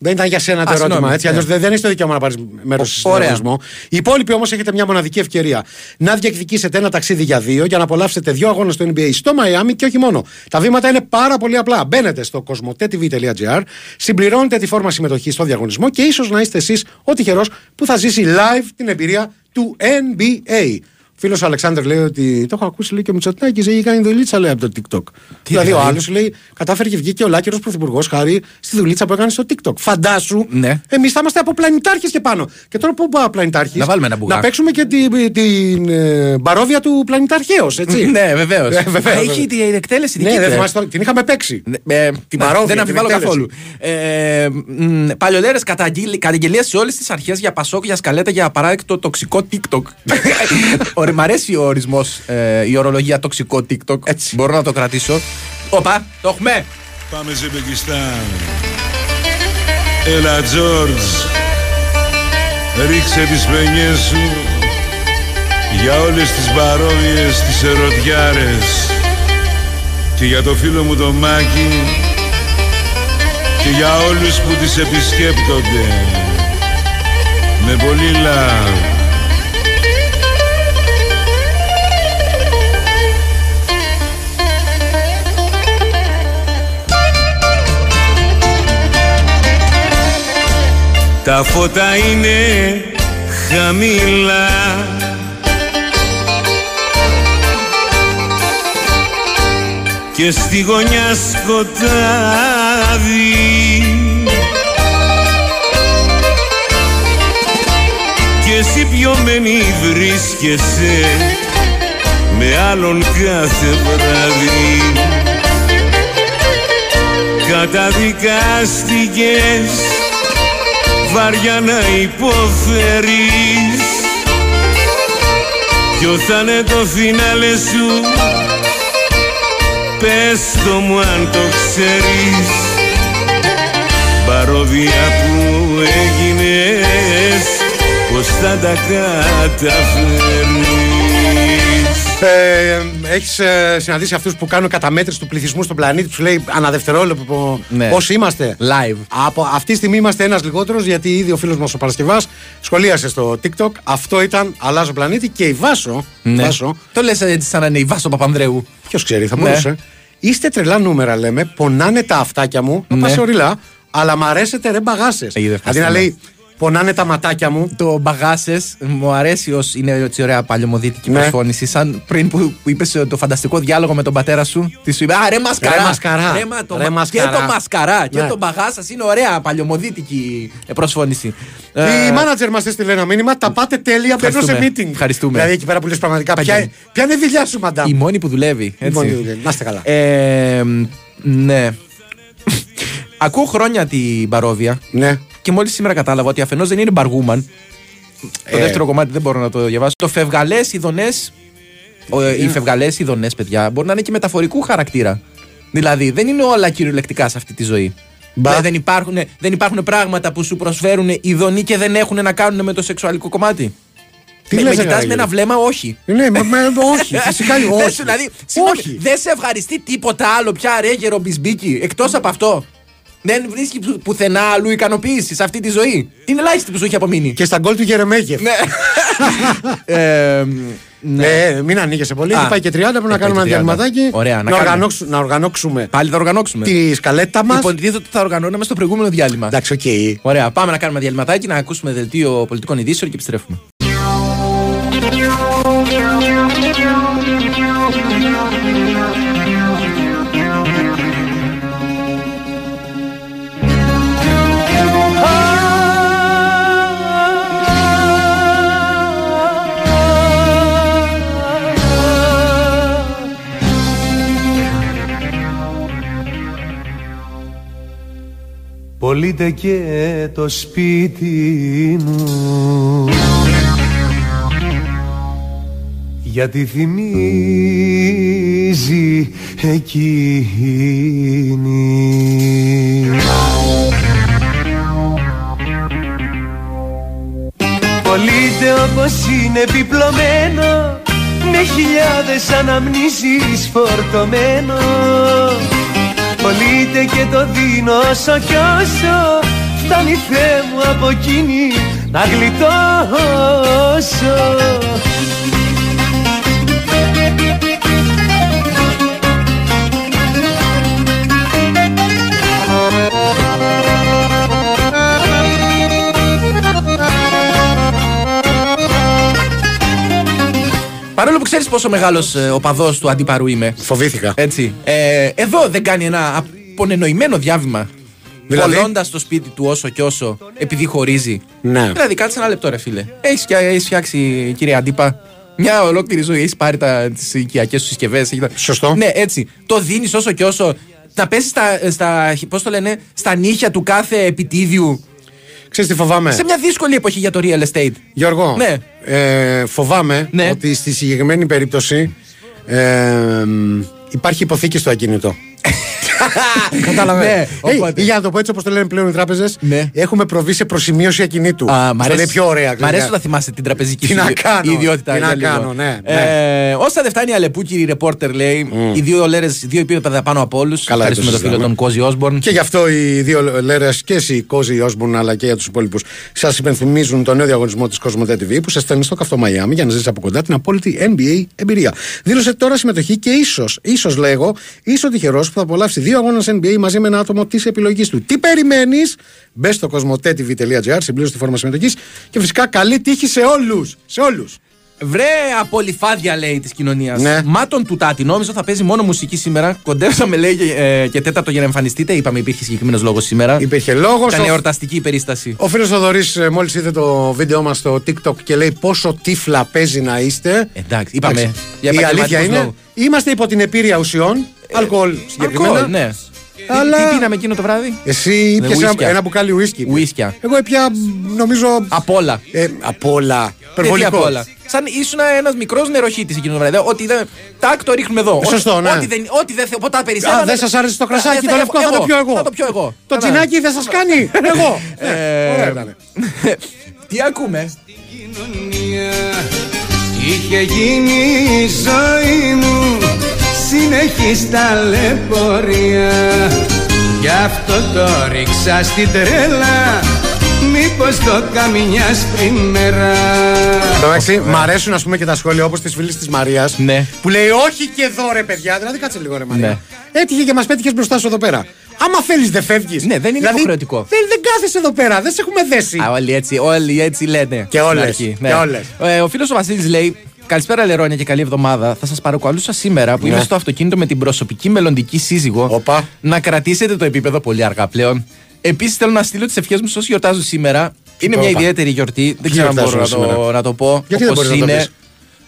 Δεν ήταν για σένα το Α, ερώτημα, συγγνώμη. έτσι. Ναι. Αλλιώς δεν, δεν έχει το δικαίωμα να πάρεις μέρος Ω- στο ωραία. διαγωνισμό. Οι υπόλοιποι όμως έχετε μια μοναδική ευκαιρία να διεκδικήσετε ένα ταξίδι για δύο για να απολαύσετε δύο αγώνες στο NBA στο Μαϊάμι και όχι μόνο. Τα βήματα είναι πάρα πολύ απλά. Μπαίνετε στο κοσμοτέ.tv.gr, συμπληρώνετε τη φόρμα συμμετοχής στο διαγωνισμό και ίσως να είστε εσείς ο τυχερός που θα ζήσει live την εμπειρία του NBA. Φίλος ο Αλεξάνδρ λέει ότι το έχω ακούσει λέει και ο Μητσοτάκης έχει κάνει δουλίτσα λέει από το TikTok. δηλαδή ο δηλαδή; άλλος λέει κατάφερε και βγήκε ο Λάκερος Πρωθυπουργός χάρη στη δουλίτσα που έκανε στο TikTok. Φαντάσου, Ναι. εμείς θα είμαστε από πλανητάρχες και πάνω. Και τώρα πού πάω πλανητάρχης; Να βάλουμε ένα μπουγά. Να παίξουμε και την, την ε, παρόδια του πλανητάρχαιο, έτσι. (laughs) Ναι, βεβαίως. Ε, βεβαίως, Έχει βεβαίως. την εκτέλεση δική Ναι, του, δεν ε. θυμάσαι τώρα, την είχαμε παίξει. Ε, Την ναι, παρόδια, δεν την αμφιβάλλω εκτέλεση. καθόλου. Ε, Παλιολέρες καταγγελίες σε όλες τις αρχές για Πασόκ, για σκαλέτα, για απαράδεκτο τοξικό TikTok. (laughs) Ωρε, μ' αρέσει ο ορισμός, η ορολογία τοξικό TikTok. Έτσι. Μπορώ να το κρατήσω. Όπα, το έχουμε. Πάμε Ζεμπεκιστάν. Έλα Τζόρτζ. Ρίξε τις παινιές σου για όλες τις παρόμοιες τις ερωτιάρες και για το φίλο μου το Μάκη και για όλους που τις επισκέπτονται με πολύ love. Τα φώτα είναι χαμηλά. Και στη γωνιά σκοτάδι. Και εσύ πιωμένη βρίσκεσαι Με άλλον κάθε βράδυ. Καταδικάστηκες βαριά να υποφέρεις. Ποιο θα είναι το φινάλε σου Πες το μου αν το ξέρεις. Παρόδια που έγινες Πως θα τα καταφέρνεις Ε, Έχεις ε, συναντήσει αυτούς που κάνουν καταμέτρηση του πληθυσμού στον πλανήτη, του λέει ανά δευτερόλεπτο Ναι. πόσοι είμαστε; Live. Από αυτή τη στιγμή είμαστε ένας λιγότερος, γιατί ήδη ο φίλος μας ο Παρασκευάς σχολίασε στο TikTok. Αυτό ήταν Αλλάζω πλανήτη και η Βάσο. Ναι. Βάσο Το λες έτσι σαν να είναι η Βάσο Παπανδρέου. Ποιος ξέρει, θα Ναι. μπορούσε. Είστε τρελά νούμερα, λέμε. Πονάνε τα αυτάκια μου. Να Ναι. πας οριλά, αλλά μ' αρέσετε ρε μπαγάσες. Ε, είδε, Αντί να ευχαριστούμε. λέει Πονάνε τα ματάκια μου. Το μπαγάσες μου αρέσει ως είναι έτσι ωραία παλαιομοδίτικη Ναι. προσφώνηση. Σαν πριν που, που είπε το φανταστικό διάλογο με τον πατέρα σου. Τι σου είπε Α, ρε μασκαρά. Ρε μασκαρά. Ρε, μα- το Ρε μα- μασκαρά. Και το μασκαρά και Ναι. το μπαγάσας είναι ωραία παλαιομοδίτικη ε, προσφώνηση. Η Ε, μάνατζερ μας έστειλε ένα μήνυμα. Τα πάτε τέλεια. Μπαίνω σε Ευχαριστούμε. meeting. Ευχαριστούμε. Δηλαδή εκεί πέρα που λες πραγματικά. Ποια, Παγιάννη. ποια είναι η δουλειά σου, μαντάμ; η μόνη που δουλεύει. Έτσι. μόνη που δουλεύει. Να είστε καλά. Ε, ναι. (laughs) Ακούω χρόνια την παρόδια Ναι. Και μόλις σήμερα κατάλαβα ότι αφενός δεν είναι μπαργούμαν. Το Ε. δεύτερο κομμάτι δεν μπορώ να το διαβάσω. Το φευγαλές ειδονέ. Οι φευγαλές ειδονέ, παιδιά, μπορεί να είναι και μεταφορικού χαρακτήρα. Δηλαδή, δεν είναι όλα κυριολεκτικά σε αυτή τη ζωή. Μπα. Ε, Δεν, υπάρχουν, δεν υπάρχουν πράγματα που σου προσφέρουν ηδονή και δεν έχουν να κάνουν με το σεξουαλικό κομμάτι. Τι με, λες, με ρε, κοιτάς Γαρίγη; με ένα βλέμμα, όχι. Ναι, με, με, όχι, φυσικά (laughs) όχι. δηλαδή, συγγνώμη, όχι. δεν σε ευχαριστεί τίποτα άλλο πια, ρε γερομπισμπίκη, εκτός από αυτό. Δεν βρίσκει που- πουθενά αλλού ικανοποίηση σε αυτή τη ζωή. Την ελάχιστη που σου έχει απομείνει. Και στα γκολ του Γερεμέγεφ. Ναι. (laughs) ε, ναι. Ε, μην ανοίγεσαι πολύ. Α, Έχει πάει και 30. Πρέπει να πάει κάνουμε ένα και 30. διαλυματάκι. Ωραία, να να, κάνουμε. οργανώξουμε, να οργανώσουμε Πάλι θα οργανώσουμε. τη σκαλέτα μας. Υποτίθεται ότι θα οργανώναμε στο προηγούμενο διάλειμμα. Εντάξει, οκ. Ωραία, πάμε να κάνουμε διαλυματάκι, να ακούσουμε δελτίο πολιτικών ειδήσεων και επιστρέφουμε. Πολύτε και το σπίτι μου. Γιατί θυμίζει εκείνη. Πωλείται όπως είναι επιπλωμένο Με χιλιάδες αναμνήσεις φορτωμένο Πωλείται και το δίνω όσο κι όσο Φτάνει Θεέ μου από εκείνη να γλιτώσω Παρόλο που ξέρεις πόσο μεγάλος ε, οπαδό του αντίπαρου είμαι. Φοβήθηκα. Έτσι. Ε, εδώ δεν κάνει ένα απονενοημένο διάβημα. Δηλαδή; Κολλώντας το σπίτι του όσο και όσο επειδή χωρίζει. Ναι. Δηλαδή, κάτσε ένα λεπτό, ρε φίλε. Έχεις έχεις φτιάξει, κύριε Αντίπα, μια ολόκληρη ζωή. Έχεις πάρει τις οικιακές σου συσκευές. Σωστό. Ναι, έτσι. Το δίνεις όσο και όσο. Να πέσεις στα, στα, πώς το λένε, στα νύχια του κάθε επιτίδιου. Ξέρεις τι φοβάμαι; Σε μια δύσκολη εποχή για το real estate. Γιώργο, Ναι. ε, φοβάμαι ότι στη συγκεκριμένη περίπτωση ε, μ, υπάρχει υποθήκη στο ακίνητο. (laughs) Κατάλαβε. Ναι, Ε, οπότε. για να το πω έτσι όπως το λένε πλέον οι τράπεζες, έχουμε προβεί σε προσημείωση ακινήτου. Α, μ' Αυτό αρέσει, είναι πιο ωραία. Μ' αρέσει όταν θυμάσαι την τραπεζική Τι σου να ιδιο- κάνω, ιδιότητα. τι να για λίγο. κάνω, ναι, ναι. Ε, όσα δεν φτάνει η Αλεπού, κύριε ρεπόρτερ, λέει. Οι δύο λέρες, δύο επίπεδα πάνω από όλους. Καλά, Ευχαριστούμε δεν τον το φίλο συζητάμε. τον Κόζι Όσμπορν. Και γι' αυτό οι δύο λέρες και εσύ, Κόζη Όσμπορν, αλλά και για τους υπόλοιπους, σας υπενθυμίζουν το νέο διαγωνισμό της Cosmote TV που σε στέλνει στο καυτό Μαϊάμι για να ζήσει από κοντά την απόλυτη NBA εμπειρία. Δήλωσε τώρα συμμετοχή και ίσως, ίσως λέγω, ίσως τυχερός που θα απολαύσει δύο αγώνες NBA μαζί με ένα άτομο της επιλογής του. Τι περιμένεις, μπε στο cosmotetv.gr, συμπλήρωσε τη φόρμα συμμετοχής και φυσικά καλή τύχη σε όλους. Σε όλους. Βρε απολυφάδια λέει της κοινωνίας. Ναι. Μα τον Τουτάτη, νόμιζα θα παίζει μόνο μουσική σήμερα. Κοντέψαμε λέει ε, και τέταρτο για να εμφανιστείτε. Είπαμε υπήρχε συγκεκριμένος λόγος σήμερα. Υπήρχε λόγος. Ήταν εορταστική η περίσταση. Ο φίλος Θοδωρής μόλις είδε το βίντεο μας στο TikTok και λέει πόσο τύφλα παίζει να είστε. Εντάξει, είπαμε. Εντάξει. Για Η επαγγελματικούς αλήθεια είναι, λόγους. είμαστε υπό την επίρρεια ουσιών, αλκοόλ συγκεκριμένα. Αλκοόλ, ναι. Αλλά- Τι, τι πίναμε εκείνο το βράδυ; Εσύ Ναι, ήπιες ένα, ουίσκια. ένα μπουκάλι ουίσκι. Ουίσκια. Εγώ έπια νομίζω. Απ' όλα. Ε, απ' όλα. Ε, τι Υπερβολικό. απ' όλα. Σαν ήσουν ένας μικρός νεροχήτης εκείνο το βράδυ. Ότι δεν. Τάκ, το ρίχνουμε εδώ. Σωστό, Ό- ναι. Ό,τι δεν, ό,τι δεν, ποτέ Α, περισσεύανε. δεν σας άρεσε το κρασάκι, Ε, το λευκό, θα το πιω εγώ. Θα το πιω εγώ. Το Καλά. τσινάκι δεν σας κάνει. Εγώ. Ναι, Ε, ωραία ήτανε. (laughs) Τι ακούμε; Είχε γίνει η ζωή μου συνεχής ταλαιπωρία Γι' αυτό το ρίξα στην τρέλα Μήπως το καμινιάς πριν μέρα Εντάξει, μ' αρέσουν ας πούμε και τα σχόλια όπως της φίλης της Μαρίας. Ναι. Που λέει όχι και εδώ ρε παιδιά. Δηλαδή κάτσε λίγο ρε Μαρία. Ναι. Έτυχε και μας πέτυχες μπροστά σου εδώ πέρα. Άμα θέλεις δεν φεύγεις. Ναι, δεν είναι υποχρεωτικό. Δεν, δεν κάθεσαι εδώ πέρα, δεν σε έχουμε δέσει. Α, όλοι έτσι, όλοι έτσι λένε. Και όλες, στην αρχή, και όλες. Ε, ο φίλος ο Βασίλης λέει: Καλησπέρα, Λερόνια και καλή εβδομάδα. Θα σας παρακαλούσα σήμερα που Ναι. είμαι στο αυτοκίνητο με την προσωπική μελλοντική σύζυγο Οπα. να κρατήσετε το επίπεδο πολύ αργά πλέον. Επίσης, θέλω να στείλω τις ευχές μου σε όσοι γιορτάζουν σήμερα. Είναι μια Οπα. ιδιαίτερη γιορτή. Δεν Ποιοι ξέρω αν μπορώ να γιορτάζουν το, σήμερα; να το πω. Γιατί δεν όπως μπορείς να το είναι.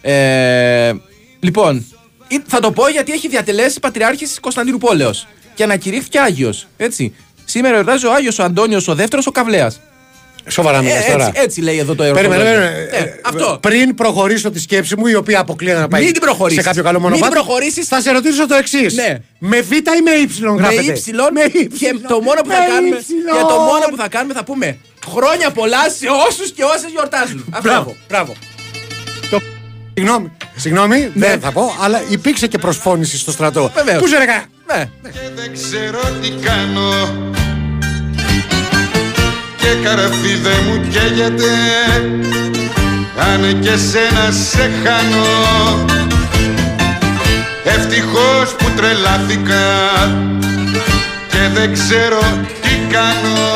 Ε, λοιπόν, ή- θα το πω γιατί έχει διατελέσει Πατριάρχης Κωνσταντίνου Πόλεως και ανακηρύχθηκε Άγιος. Έτσι. Σήμερα εορτάζει ο Άγιος ο Αντώνιος ο δεύτερος ο Καβλέας. Σοβαρά μιλάς Ε, τώρα. έτσι, έτσι λέει εδώ το Περίμενε, ερωτηματολόγιο. περίμενε. Ε, Ε, αυτό. Πριν προχωρήσω τη σκέψη μου, η οποία αποκλείεται να πάει Μην την προχωρήσεις. σε κάποιο καλό Μην μονοπάτι. την προχωρήσεις. Θα σε ρωτήσω το εξής. Ναι. Με Β ή με Υ Με γράφεται. ύψιλον Με και ύψιλον. το μόνο που θα Με κάνουμε ύψιλον. και το μόνο που θα κάνουμε θα πούμε χρόνια πολλά σε όσους και όσες γιορτάζουν. Αυτό. Μπράβο, μπράβο. Το... Συγγνώμη, συγγνώμη, δεν θα πω, αλλά υπήρξε και προσφώνηση στο στρατό. Βεβαίως. Πού σε ρεγά. Ναι. Δεν ξέρω τι κάνω Και καραφί δεν μου καίγεται Αν και σένα σε χάνω Ευτυχώς που τρελάθηκα Και δεν ξέρω τι κάνω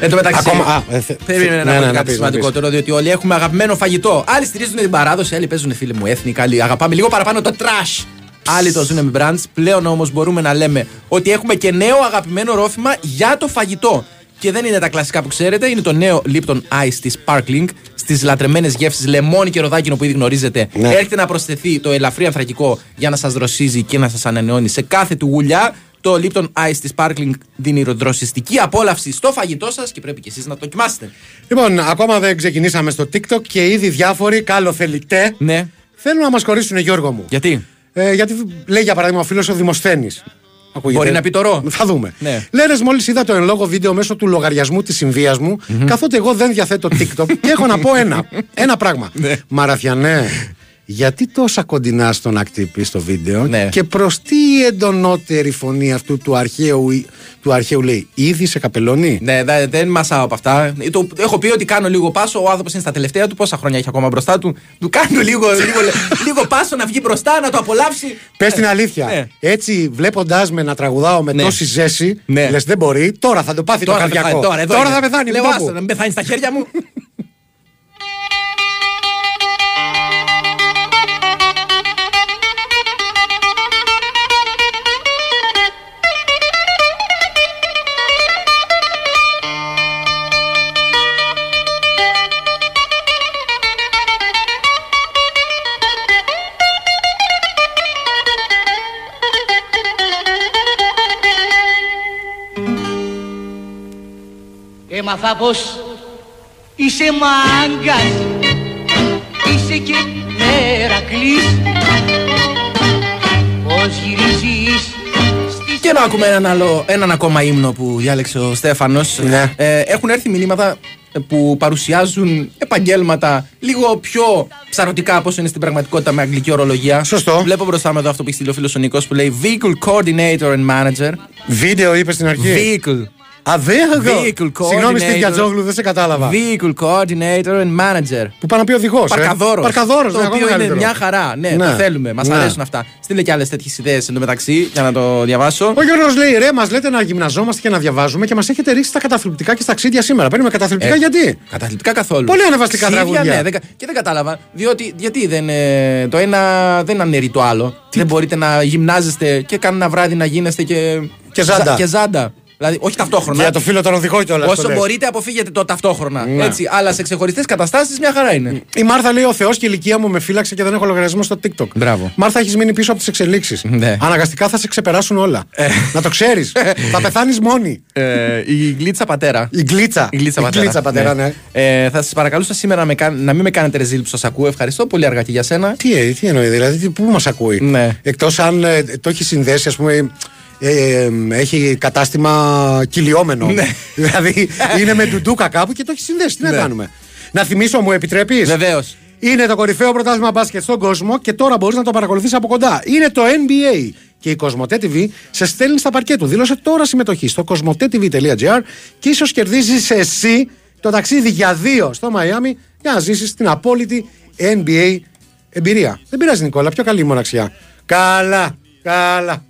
Εν τω μεταξύ. Ακόμα- α, ε, θε- Περίμενε ναι, να ναι, πω να κάτι πεις, να σημαντικότερο, διότι όλοι έχουμε αγαπημένο φαγητό. Άλλοι στηρίζουν την παράδοση, άλλοι παίζουν φίλοι μου έθνη, άλλοι αγαπάμε λίγο παραπάνω το trash. Άλλοι το ζουν με brands. Πλέον όμως μπορούμε να λέμε ότι έχουμε και νέο αγαπημένο ρόφημα για το φαγητό. Και δεν είναι τα κλασικά που ξέρετε, είναι το νέο Lipton Ice της Sparkling στις λατρεμένες γεύσεις λεμόνι και ροδάκινο που ήδη γνωρίζετε. Ναι. Έρχεται να προσθεθεί το ελαφρύ ανθρακικό για να σας δροσίζει και να σας ανανεώνει σε κάθε του γουλιά. Το Lipton Ice της Sparkling δίνει δροσιστική απόλαυση στο φαγητό σας και πρέπει και εσείς να το δοκιμάσετε. Λοιπόν, ακόμα δεν ξεκινήσαμε στο TikTok και ήδη διάφοροι καλοθελητέ Ναι. θέλουν να μας χωρίσουν, Γιώργο μου. Γιατί; Ε, γιατί λέει για παράδειγμα ο φίλος ο Δημοσθένης. Ακούγεται. Μπορεί να πει το ρο. Θα δούμε. Ναι. Λέρες, μόλις είδα το εν λόγω βίντεο μέσω του λογαριασμού της συνδυα μου, καθότι εγώ δεν διαθέτω TikTok (laughs) και έχω να πω ένα, ένα πράγμα. Ναι. Μαραθιανέ, γιατί τόσα κοντινά στον ακτύπη στο βίντεο Ναι. και προς τι εντονότερη φωνή αυτού του αρχαίου, του αρχαίου λέει, ήδη σε καπελώνει. Ναι, δε- δεν μασάω από αυτά. Το, έχω πει ότι κάνω λίγο πάσο. Ο άνθρωπος είναι στα τελευταία του. Πόσα χρόνια έχει ακόμα μπροστά του. Του κάνω λίγο, λίγο, λίγο πάσο να βγει μπροστά, να το απολαύσει. Πες την αλήθεια. Ναι. Έτσι, βλέποντάς με να τραγουδάω με Ναι. τόση ζέση, Ναι. λες δεν μπορεί. Τώρα θα το πάθει Τώρα το θα καρδιακό. πεθάνει, τώρα, εδώ θα είναι. πεθάνει. Λέω, μην το άστα, πω. να μην πεθάνει στα χέρια μου. Έμαθα πως είσαι μάγκας Είσαι και Μερακλής Πως γυρίζεις Και να ακούμε έναν, άλλο, έναν ακόμα ύμνο που διάλεξε ο Στέφανος. Ναι. Ε, έχουν έρθει μηνύματα που παρουσιάζουν επαγγέλματα λίγο πιο ψαρωτικά από όσο είναι στην πραγματικότητα με αγγλική ορολογία. Σωστό. Βλέπω μπροστά μου εδώ αυτό που έχει στείλει ο φίλος ο Νίκος που λέει Vehicle Coordinator and Manager. Βίντεο είπες στην αρχή. Vehicle. Α, δεν Vehicle Συγγνώμη, Στeve coordinator. Γιατζόγλου, δεν σε κατάλαβα. Vehicle Coordinator and Manager. Που πάει να πει οδηγό. Παρκαδόρος. Παρκαδόρος, Το οποίο είναι μια χαρά. Ναι, Ναι. το θέλουμε. Μας Ναι. αρέσουν αυτά. Στείλε και άλλες τέτοιες ιδέες εντωμεταξύ για να το διαβάσω. Ο Γιώργος λέει: Ρε, μας λέτε να γυμναζόμαστε και να διαβάζουμε και μας έχετε ρίξει τα καταθλιπτικά και στα ξύδια σήμερα. Παίρνουμε καταθλιπτικά Ε, γιατί; Καταθλιπτικά καθόλου. Πολύ ανεβαστικά Ξύδια, τραγούδια. Ναι, δεν κα- και δεν κατάλαβα. Διότι γιατί δεν, ε, το ένα δεν αναιρεί το άλλο. Δεν μπορείτε να γυμνάζεστε και κάνα βράδυ να γίνεστε και. Και ζάντα. ζα- Και ζάντα. Δηλαδή, όχι ταυτόχρονα. Για το φίλο τον οδηγό κιόλας. Όσο μπορείτε, αποφύγετε το ταυτόχρονα. Ναι. Έτσι, αλλά σε ξεχωριστές καταστάσεις μια χαρά είναι. Η Μάρθα λέει: Ο Θεός και η ηλικία μου με φύλαξε και δεν έχω λογαριασμό στο TikTok. Μπράβο. Μάρθα, έχεις μείνει πίσω από τις εξελίξεις. Ναι. Αναγκαστικά θα σε ξεπεράσουν όλα. να το ξέρεις. (laughs) θα πεθάνεις μόνη. Ε, η γλίτσα πατέρα. Η γκλίτσα. Η γλίτσα Η πατέρα. γλίτσα πατέρα, ναι. Ε, θα σας παρακαλούσα σήμερα να, με κάν- να μην με κάνετε ρεζίλ που σας ακούω. Ευχαριστώ πολύ αργά και για σένα. Τι, ε, τι εννοεί, δηλαδή, τι- πού μας ακούει; Ναι. Εκτός αν ε, το έχει συνδέσει, ας πούμε. Ε, ε, έχει κατάστημα κυλιόμενο. (laughs) δηλαδή είναι με ντουντούκα κάπου και το έχει συνδέσει. Τι να Ναι. κάνουμε; Να θυμίσω, μου επιτρέπεις; Βεβαίως. Είναι το κορυφαίο πρωτάθλημα μπάσκετ στον κόσμο και τώρα μπορείς να το παρακολουθήσει από κοντά. Είναι το NBA. Και η Κοσμοτέ TV σε στέλνει στα παρκέ του. Δήλωσε τώρα συμμετοχή στο κοσμοτέ.tv.gr και ίσως κερδίζεις εσύ το ταξίδι για δύο στο Μαϊάμι για να ζήσεις την απόλυτη NBA εμπειρία. Δεν πειράζει, Νικόλα, πιο καλή η μοναξιά. Καλά, καλά.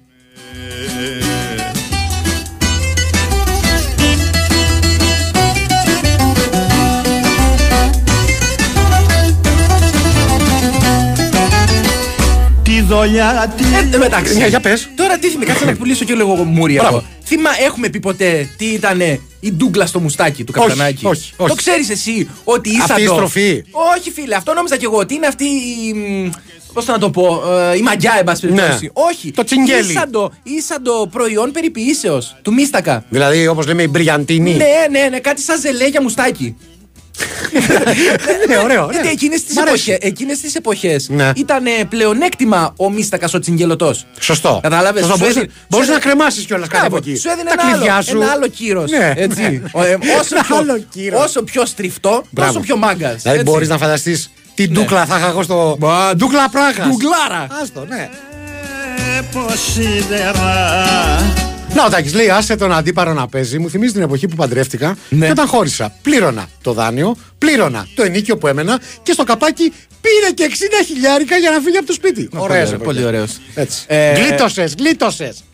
Τη δολιά τη. Εν τω μεταξύ. Ναι, για πες. Τώρα τι θυμάμαι, κάτσε να πουλήσω και λίγο μούρι Μπράβο. εγώ. Θυμά, έχουμε πει ποτέ τι ήταν η ντούγκλα στο μουστάκι του Όχι, καπιτανάκι; όχι, όχι. Το ξέρεις εσύ ότι ήσαν Αυτή η το- στροφή. Όχι, φίλε, αυτό νόμιζα κι εγώ. Ότι είναι αυτή η. Πώς να το πω, ε, η μαγιά, εν πάση Ναι. περιπτώσει. Όχι. Το τσιγκέλι. Ήσαν το, ήσαν το προϊόν περιποιήσεω του Μίστακα. Δηλαδή, όπως λέμε, η μπριαντίνη. Ναι, ναι, ναι, κάτι σαν ζελέ για μουστάκι. ναι, ωραίο. Γιατί εκείνες τις Μ' αρέσει. εποχέ, εκείνες τις εποχές Ναι. ήταν ε, πλεονέκτημα ο Μίστακας ο τσιγκελωτό. Σωστό. Κατάλαβες; Σωστό. Μπορείς να- μπορείς να κρεμάσεις κιόλας κάτι από εκεί. Σου έδινε Τα ένα κλειδιά άλλο, σου. ένα άλλο κύρος. Ναι, έτσι. ναι. (laughs) Ο, ε, όσο, Ένα πιο, άλλο κύρος. όσο πιο στριφτό, Μπράβο. τόσο πιο μάγκας. Δηλαδή, μπορείς να φανταστείς τι ντούκλα θα είχα εγώ στο. Ντούκλα πράγας. Ντουγκλάρα. Άστο, ναι. Ποσίδερα. Να, ο Τάκης λέει: Άσε τον αντίπαρο να παίζει. Μου θυμίζει την εποχή που παντρεύτηκα Ναι. και όταν χώρισα. Πλήρωνα το δάνειο, πλήρωνα το ενίκιο που έμενα και στο καπάκι πήρε και 60 χιλιάρικα για να φύγει από το σπίτι. Ωραίος πολύ, εποχή. πολύ ωραίος. Έτσι. Ε, Γλίτωσες, γλίτωσες.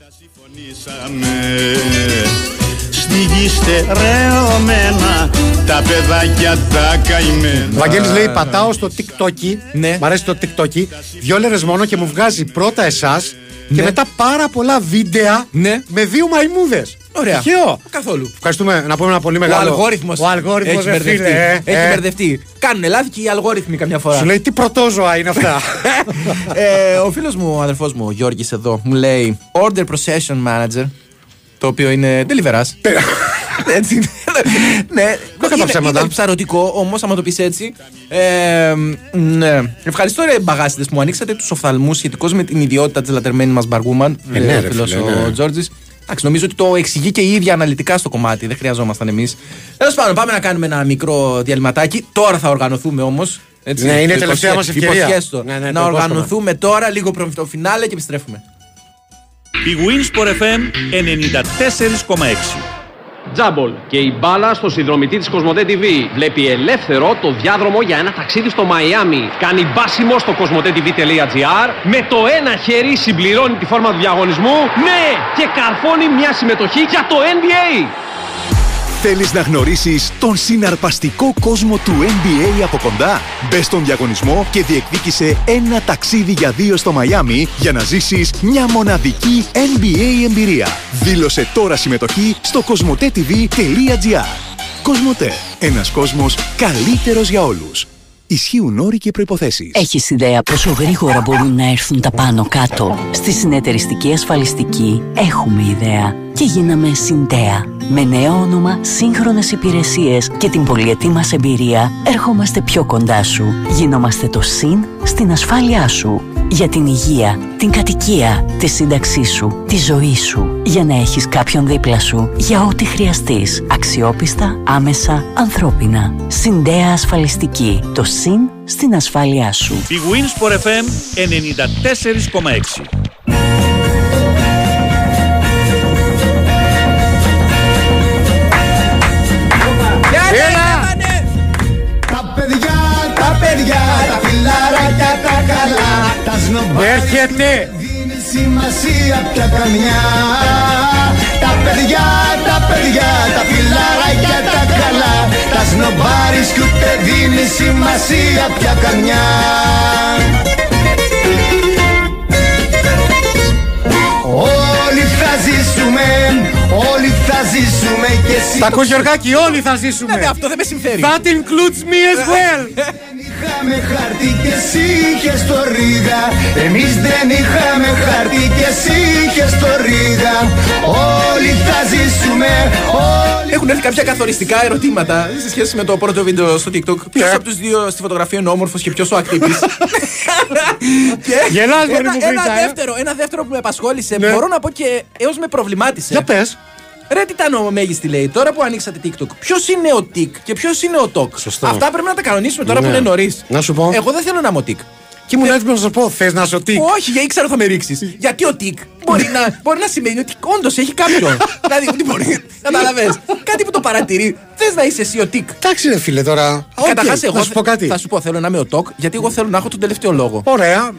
Στη γη στερεωμένα τα παιδάκια τα καημένα. Ο Βαγγέλης λέει: Πατάω στο TikTok. Ναι. Μ' αρέσει το TikTok. Δυο λέρες μόνο και μου βγάζει πρώτα εσάς και Ναι. μετά πάρα πολλά βίντεο Ναι. με δύο μαϊμούδες. Ωραία. Τυχαίο. Καθόλου. Ευχαριστούμε να πούμε ένα πολύ Ο μεγάλο. αλγόριθμος. Ο αλγόριθμος, έχει ρε μπερδευτεί. φίλε, ε, έχει ε. μπερδευτεί. Κάνουν λάθη και οι αλγόριθμοι καμιά φορά. Σου λέει τι πρωτόζωα είναι αυτά. ε, ο φίλος μου, ο αδερφός μου, ο Γιώργης εδώ, μου λέει Order Procession Manager. Το οποίο είναι deliverance. Έτσι. ναι, κατά είναι, ψέματα. είναι ψαρωτικό, όμως, άμα το πεις έτσι. Ε, ναι. Ευχαριστώ, ρε μπαγάσιδε, που μου ανοίξατε τους οφθαλμούς σχετικώς με την ιδιότητα της λατρεμένη μας Μπαργούμαν. Ε, ναι, ρε, φίλος φίλε, ο ναι. Τζόρτζης. Εντάξει, νομίζω ότι το εξηγεί και η ίδια αναλυτικά στο κομμάτι. Δεν χρειαζόμασταν εμείς. Τέλος πάντων, πάμε να κάνουμε ένα μικρό διαλυματάκι. Τώρα θα οργανωθούμε όμως. Ναι, είναι η τελευταία μας ευκαιρία. Ναι, ναι, το να υπόσχομαι. οργανωθούμε τώρα, λίγο πριν το φινάλε και επιστρέφουμε. Η Winsport FM 94,6. Τζάμπολ και η μπάλα στο συνδρομητή της Κοσμοτέ TV. Βλέπει ελεύθερο το διάδρομο για ένα ταξίδι στο Μαϊάμι. Κάνει μπάσιμο στο κοσμοτέ.tv.gr. Με το ένα χέρι συμπληρώνει τη φόρμα του διαγωνισμού. Ναι! Και καρφώνει μια συμμετοχή για το NBA. Θέλεις να γνωρίσεις τον συναρπαστικό κόσμο του NBA από κοντά; Μπες στον διαγωνισμό και διεκδίκησε ένα ταξίδι για δύο στο Μαϊάμι για να ζήσεις μια μοναδική NBA εμπειρία. Δήλωσε τώρα συμμετοχή στο κοσμοτέ.tv.gr Κοσμοτέ. Ένας κόσμος καλύτερος για όλους. Ισχύουν όροι και προϋποθέσεις. Έχεις ιδέα πόσο γρήγορα μπορούν να έρθουν τα πάνω κάτω; Στη συνεταιριστική ασφαλιστική έχουμε ιδέα και γίναμε Συντέα. Με νέο όνομα, σύγχρονες υπηρεσίες και την πολυετή μας εμπειρία, ερχόμαστε πιο κοντά σου. Γινόμαστε το ΣΥΝ στην ασφάλειά σου. Για την υγεία, την κατοικία, τη σύνταξή σου, τη ζωή σου. Για να έχεις κάποιον δίπλα σου, για ό,τι χρειαστείς. Αξιόπιστα, άμεσα, ανθρώπινα. Συντέα ασφαλιστική. Το ΣΥΝ στην ασφάλειά σου. Η Winsport FM 94,6. Σνομπάρια Έρχεται! δίνει σημασία πια καμιά Τα παιδιά, τα παιδιά, τα φιλαράκια τα καλά Τα σνομπάρις κι ούτε δίνει σημασία πια καμιά Όλοι θα ζήσουμε, όλοι θα ζήσουμε και εσύ Τα ακούς Γιωργάκη, όλοι θα ζήσουμε. Ναι, αυτό δεν με συμφέρει. That includes me as well. (laughs) Είχαμε χαρτί και εσύ είχες το ρίγα Εμείς δεν είχαμε χαρτί και εσύ είχες το ρίγα Όλοι θα ζήσουμε, όλοι Έχουν έρθει κάποια καθοριστικά ερωτήματα σε σχέση με το πρώτο βίντεο στο TikTok. Ποιος από τους δύο στη φωτογραφία είναι όμορφος και ποιος ο ακτύπης; (laughs) Γελάς, μωρή ένα, μου, ένα, Χρήτα, ε. δεύτερο, ένα δεύτερο που με απασχόλησε, Ναι. μπορώ να πω και έως με προβλημάτισε. Για πες. Ρε Τιτανομέγιστοι λέει, τώρα που ανοίξατε TikTok, ποιος είναι ο Τικ και ποιος είναι ο Τοκ; Σωστό. Αυτά πρέπει να τα κανονίσουμε τώρα Ναι. που είναι νωρίς. Να σου πω. Εγώ δεν θέλω να είμαι ο Τικ. Και ήμουν έτοιμος να σου πω, θες να σου τι. Όχι, γιατί ξέρω θα με ρίξεις. Γιατί ο τικ μπορεί να, (laughs) μπορεί να σημαίνει ότι όντως έχει κάποιον. (laughs) δηλαδή, ότι μπορεί. Καταλαβέ. Κάτι που το παρατηρεί. Θες να είσαι εσύ ο τικ. Εντάξει, ρε φίλε τώρα. Οκ, Καταρχά, εγώ να σου πω κάτι. θα σου πω, θέλω να είμαι ο τοκ, γιατί εγώ θέλω να έχω τον τελευταίο λόγο. Ωραία.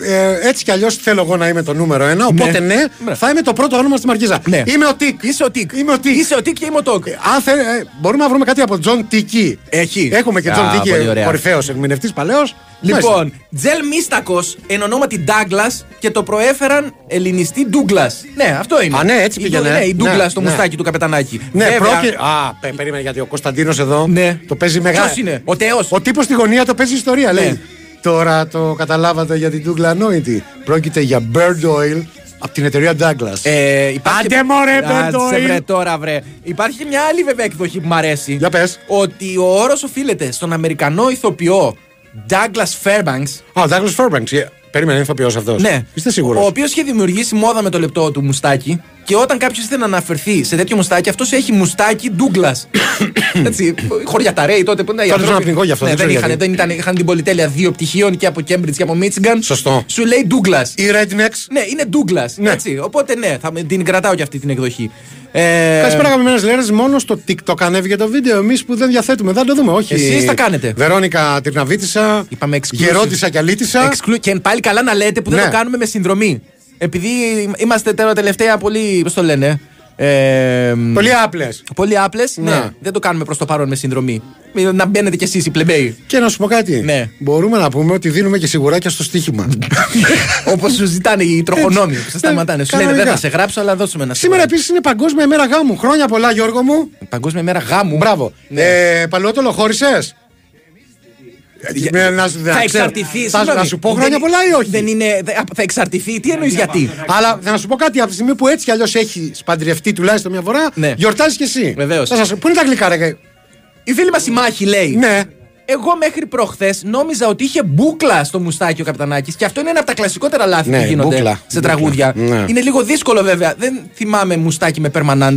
Ε, έτσι κι αλλιώς θέλω εγώ να είμαι το νούμερο ένα. Οπότε ναι, Ναι. θα είμαι το πρώτο όνομα στη Μαρκίζα. Ναι. Είμαι ο Τικ. Είσαι ο τικ. Είμαι ο Τικ. Είσαι ο τικ και είμαι ο τοκ. Αν θε, ε, μπορούμε να βρούμε κάτι από Τζον Τίκη. Έχει. Έχουμε και Α, Τζον Τίκη, πολύ ωραία. κορυφαίος ερμηνευτής παλαιός. Λοιπόν, Τζελ Μίστακος εν ονόματι Ντάγκλα και το προέφεραν ελληνιστή Ντούγκλα. Ναι, αυτό είναι. Α, ναι, έτσι Η- πήγαινε. Ναι, η Ντούγκλα Ναι, στο ναι. μουστάκι του καπετανάκι. Ναι, Βέβαια, πρόκειται. Α, πε- περίμενε γιατί ο Κωνσταντίνος εδώ Ναι. το παίζει μεγάλο. Ποιος είναι, ο Τέος; Ο τύπος στη γωνία το παίζει ιστορία, Ναι. λέει. Τώρα το καταλάβατε για την Douglas Ανόητη. Πρόκειται για Bird Oil από την εταιρεία Douglas. Ε, υπάρχει Άντε και- μωρέ, Κάτσε, Bird Oil. βρε, τώρα βρε. Υπάρχει και μια άλλη βέβαια εκδοχή που μου αρέσει. Για πες. Ότι ο όρος οφείλεται στον Αμερικανό ηθοποιό Douglas Fairbanks. Α, ο Douglas Fairbanks. Ε, Περίμενε, είναι ηθοποιός αυτός. Ναι. Είστε σίγουρος. Ο οποίος είχε δημιουργήσει μόδα με το λεπτό του μουστάκι. Και όταν κάποιος ήθελε να αναφερθεί σε τέτοιο μουστάκι, αυτός έχει μουστάκι Douglas. (coughs) Έτσι. Χωριά τα Ρέι τότε που ήταν. οι Τότε άνθρωποι- ήσουν πνιγώ γι' αυτό, Ναι, δεν δεν, ξέρω είχαν, γιατί. δεν ήταν, είχαν την πολυτέλεια δύο πτυχίων και από Cambridge και από Michigan. Σωστό. Σου λέει Douglas. Οι Rednecks. Ναι, είναι Douglas. Ναι. Έτσι. Οπότε ναι, θα με- την κρατάω και αυτή την εκδοχή. Ε, Καλησπέρα, αγαπημένες Λέρες. Μόνο στο TikTok ανέβηκε το βίντεο. Εμείς που δεν διαθέτουμε, δεν το δούμε. Όχι. Εσείς τα κάνετε. Βερόνικα Τυρναβίτησα. Είπαμε exclusive. Γερότησα και αλήτησα. Exclu- Και πάλι καλά να λέτε που δεν Ναι. το κάνουμε με συνδρομή. Επειδή είμαστε τώρα τελευταία πολύ. Πώς το λένε. Ε, Πολύ άπλες. πολύ άπλες. Ναι. Ναι. δεν το κάνουμε προς το παρόν με συνδρομή. Να μπαίνετε κι εσείς οι πλεμπέοι. Και να σου πω κάτι. Ναι. Μπορούμε να πούμε ότι δίνουμε και σιγουράκια στο στοίχημα. (laughs) Όπως σου ζητάνε οι τροχονόμοι που σε σταματάνε. Σου λένε δεν κανονικά. θα σε γράψω, αλλά δώσουμε ένα Σήμερα σίγουρο. επίσης είναι Παγκόσμια ημέρα γάμου. Χρόνια πολλά, Γιώργο μου. Παγκόσμια μέρα γάμου. Μπράβο. Ναι. Ε, Παλαιότολο χώρισες; Με- να σου- θα να ξέρω. εξαρτηθεί. Θα- συγγνώμη. να σου πω χρόνια Δεν- πολλά ή όχι; Δεν είναι, δε- θα εξαρτηθεί. Τι εννοείς γιατί; Αλλά να σου πω κάτι, από τη στιγμή που έτσι κι αλλιώς έχει παντρευτεί τουλάχιστον μια φορά, Ναι. γιορτάζεις κι εσύ. Βεβαίως. Θα σας- Πού είναι τα γλυκά, ρε. Η φίλη μας η Μάχη λέει. Ναι. Εγώ μέχρι προχθές νόμιζα ότι είχε μπούκλα στο μουστάκι ο Καπιτανάκης και αυτό είναι ένα από τα κλασικότερα λάθη Ναι, που γίνονται μπούκλα, σε μπούκλα. τραγούδια. Ναι. Είναι λίγο δύσκολο βέβαια. Δεν θυμάμαι μουστάκι με permanent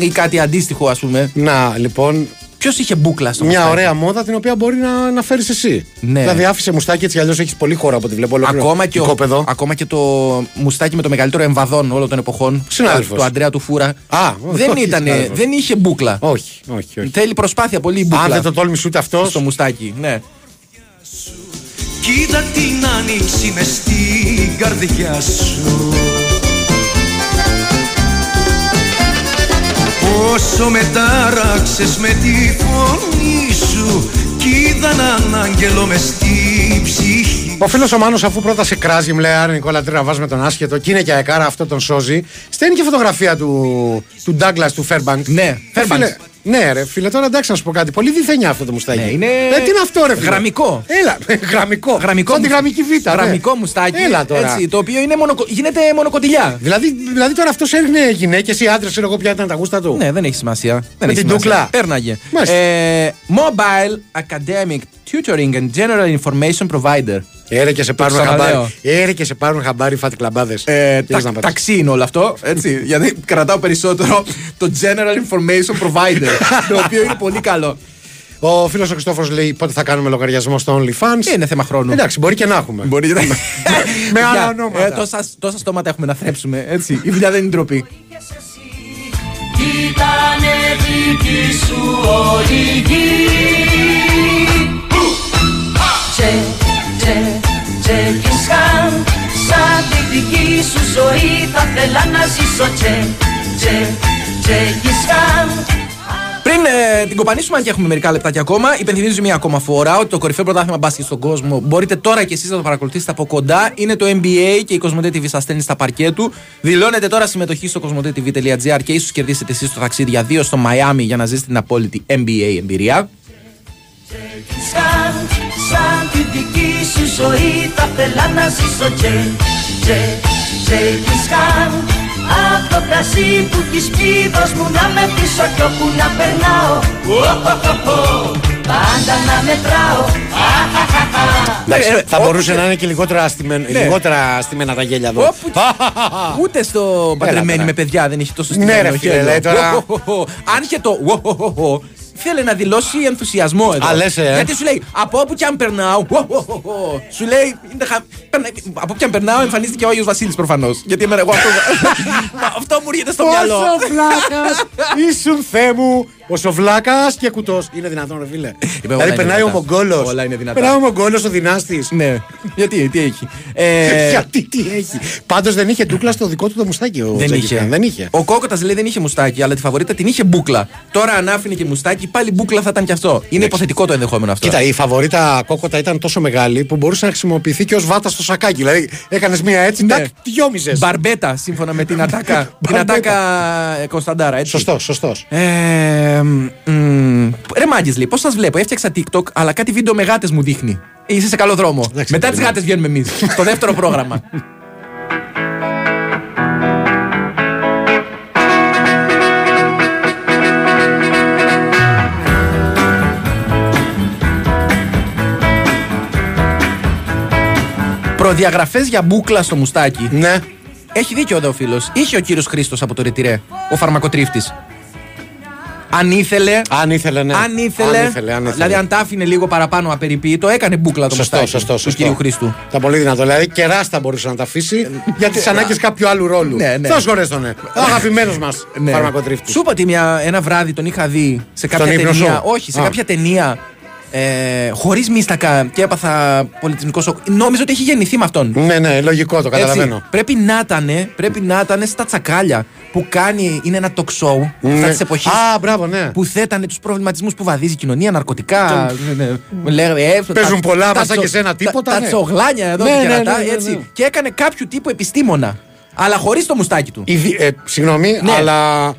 ή κάτι αντίστοιχο, ας πούμε. Να, λοιπόν, Ποιος είχε μπούκλα στο μια μουστάκι; ωραία μόδα την οποία μπορεί να, να φέρεις εσύ. Ναι. Δηλαδή άφησε μουστάκι έτσι κι αλλιώς έχεις πολύ χώρο από ό,τι βλέπω. ολόκληρο Ακόμα και, ο, οικόπεδο. ακόμα και το μουστάκι με το μεγαλύτερο εμβαδόν όλων των εποχών. Συνάδελφος. Του Αντρέα του Φούρα. Α, δεν, όχι, ήτανε, συνάδελφος. δεν είχε μπούκλα. Όχι, όχι, όχι. Θέλει προσπάθεια πολύ η μπούκλα. Αν δεν το τόλμησε ούτε αυτός. Στο μουστάκι, ναι. Κοίτα την άνοιξη μες στην καρδιά σου Πόσο μετάραξες με τη φωνή σου Κοίτα έναν άγγελο μες στην ψυχή Ο φίλος ο Μάνος αφού πρώτα σε κράζει, μου λέει Άρα Νικόλα τι τραβάς με τον άσχετο και είναι και αεκάρα αυτό τον σώζει. Στέλνει και φωτογραφία του, του Douglas του Fairbank. Ναι, Ε, Fairbanks. φίλε, ναι, ρε φίλε, τώρα εντάξει να σου πω κάτι. Πολύ διθενιά αυτό το μουστάκι. Ναι, είναι Ε, τι είναι αυτό, ρε φίλε; γραμμικό. Έλα, γραμμικό. Γραμμικό, Σαν τη μου- γραμμική β. ναι. γραμμικό μουστάκι. Έλα τώρα. Έτσι, το οποίο είναι μονοκο... γίνεται μονοκοτιλιά. Δηλαδή, δηλαδή τώρα αυτός έριχνε γυναίκες ή άντρες, ξέρω εγώ ποια ήταν τα γούστα του; Ναι, δεν έχει σημασία. Δεν Με έχει την σημασία. ντούκλα. Πέρναγε. Μάλιστα. Ε, mobile Academic Tutoring and General Information Provider. Έρε και σε πάρουν ξαναλέω. χαμπάρι. Έρε και σε πάρουν χαμπάρι φάτι κλαμπάδες. Ε, τα, ταξί είναι όλο αυτό, έτσι. γιατί κρατάω περισσότερο το General Information Provider. το οποίο είναι πολύ καλό. Ο φίλος ο Χριστόφορος λέει πότε θα κάνουμε λογαριασμό στο OnlyFans; Είναι θέμα χρόνου. Εντάξει, μπορεί και να έχουμε. Μπορεί να... (laughs) Με άλλα Για, ονόματα. Ε, τόσα, τόσα στόματα έχουμε να θρέψουμε. Έτσι. Η δουλειά δεν είναι ντροπή. Ήτανε δική σου Τζέκις Χαν Σαν τη δική σου ζωή θα θέλα να ζήσω Τσε, τσε, Τζέκις Χαν Πριν ε, την κοπανίσουμε, αν και έχουμε μερικά λεπτάκια ακόμα, υπενθυμίζω μία ακόμα φορά ότι το κορυφαίο πρωτάθλημα μπάσκετ στον κόσμο μπορείτε τώρα και εσείς να το παρακολουθήσετε από κοντά. Είναι το NBA και η Κοσμοτέ TV σας στέλνει στα παρκέ του. Δηλώνετε τώρα συμμετοχή στο κοσμοτέ.tv.gr και ίσως κερδίσετε εσείς το ταξίδι για δύο στο Μαϊάμι για να ζήσετε την απόλυτη NBA εμπειρία. Σαν, σαν τη δική σου ζωή θα θέλα να ζήσω Τσε, τσε, Τζέκις Χαν Απ' το κρασί που έχεις πει δώσ' μου να με πίσω κι όπου να περνάω Οχοχοχο, Πάντα να μετράω Αχαχαχα. Εντάξει, Ε, θα όπου μπορούσε και- να είναι και λιγότερα, αστημένο, Ναι. λιγότερα αστημένα τα γέλια εδώ. Όπου (laughs) Ούτε στο παντρεμένη τώρα. με παιδιά δεν είχε τόσο Ναι, στημένο ρε φίλε, χέρι. λέει τώρα. Οχοχοχο. Αν είχε το οχοχοχο, θέλει να δηλώσει ενθουσιασμό εδώ. Α, λες, ε. Γιατί σου λέει από όπου και αν περνάω. οχοχοχο, Σου λέει. είναι χα- περνα- Από όπου και αν περνάω εμφανίστηκε ο Άγιος Βασίλης προφανώς Γιατί εμένα εγώ αυτό. (laughs) Μα αυτό μου έρχεται στο μυαλό. Πόσο βλάκα (laughs) ήσουν Θεέ μου. Ο Σοβλάκας και κουτός. Είναι δυνατόν, ρε φίλε. όλα δηλαδή είναι περνάει ο δυνατά. Μογγόλος. Όλα είναι δυνατά. Περνάει ο Μογγόλος ο δυνάστης. Ναι. Γιατί, τι έχει; Ε, (laughs) Γιατί τι έχει; Πάντως δεν είχε ντούκλα στο δικό του το μουστάκι ο Δεν Τζέκις είχε. Χάν, Δεν είχε. Ο Κόκοτας λέει δεν είχε μουστάκι, αλλά τη φαβορήτα την είχε μπούκλα. Τώρα αν άφηνε και μουστάκι, πάλι μπούκλα θα ήταν κι αυτό. Είναι υποθετικό το ενδεχόμενο αυτό. Κοίτα, η φαβορήτα κόκοτα ήταν τόσο μεγάλη που μπορούσε να χρησιμοποιηθεί και ως βάτα στο σακάκι. Δηλαδή έκανες μία έτσι, Ναι. τάκ, τη γιόμιζες. Μπαρμπέτα, σύμφωνα με την (laughs) Ατάκα. την Μπαρμπέτα. Ατάκα ε, Κωνσταντάρα, έτσι. Σωστός, σωστός. Ε, μ, ρε μάγκε λέει, πώς σας βλέπω. Έφτιαξα TikTok, αλλά κάτι βίντεο με γάτες μου δείχνει. Είσαι σε καλό δρόμο. Μετά τις γάτες βγαίνουμε εμείς. στο δεύτερο πρόγραμμα. Προδιαγραφές για μπούκλα στο μουστάκι. Ναι. Έχει δίκιο εδώ ο φίλο. Είχε ο κύριος Χρήστος από το Ρετυρέ, ο φαρμακοτρίφτης. Αν ήθελε. Αν ήθελε, ναι. Αν ήθελε. Αν ήθελε, αν ήθελε. Δηλαδή, αν τα άφηνε λίγο παραπάνω απεριποίητο, έκανε μπούκλα το Σωστό, μουστάκι σωστό, του σωστό. κυρίου Χρήστου. Ήταν πολύ δυνατό. Δηλαδή και ράστα μπορούσε να τα αφήσει για τις ανάγκες κάποιου άλλου ρόλου. Ναι, ναι. Θεός χωρέστονε; Ο αγαπημένος μας (laughs) Ναι. φαρμακοτρίφτης. Σου είπα ότι μια, ένα βράδυ τον είχα δει σε κάποια ύπνο ταινία. σου; Όχι, σε Α. κάποια ταινία. Ε, Χωρίς μίστακα και έπαθα πολιτισμικό σοκ. Νόμιζα ότι έχει γεννηθεί με αυτόν. Ναι, ναι, λογικό το καταλαβαίνω. Έτσι, πρέπει να ήταν, πρέπει να ήταν στα τσακάλια που κάνει, είναι ένα talk show Ναι. αυτά της εποχής. Α, μπράβο, ναι. Που θέτανε τους προβληματισμούς που βαδίζει η κοινωνία, ναρκωτικά. ναι, ναι. Λέγανε, ε, Παίζουν τα- πολλά, τα μας σαν τσο- και σένα, τίποτα, Τα, ναι. τα τσογλάνια εδώ Ναι, και ναι, κερατά, ναι, ναι, έτσι. ναι. Και έκανε κάποιο τύπου επιστήμονα. Αλλά χωρίς το μουστάκι του. Η δι- ε, συγγνώμη, Ναι. αλλά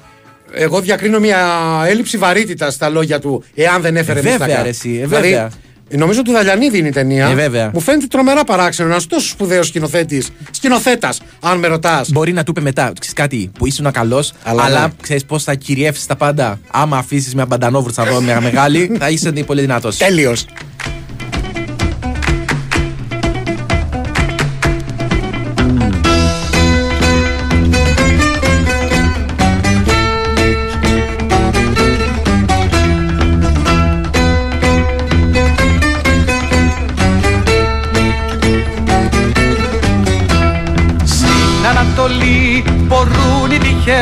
εγώ διακρίνω μια έλλειψη βαρύτητας στα λόγια του εάν δεν έφερε Ε, βέβαια, μιστακά. ρε, εσύ, ε, Δηλαδή, βέβαια. Νομίζω του Δαλιανίδη είναι η ταινία. Ε, βέβαια. Μου φαίνεται τρομερά παράξενο ένας τόσο σπουδαίος σκηνοθέτης. Σκηνοθέτας, αν με ρωτάς. Μπορεί να του είπε μετά, ξέρεις κάτι, που ήσουν καλός, Αλλά αλλά, ναι. ξέρεις πώς θα κυριεύσεις τα πάντα. Άμα αφήσεις μια μπαντανόβουρτσα εδώ μια μεγάλη, θα είσαι πολύ δυνατός. Τέλειος.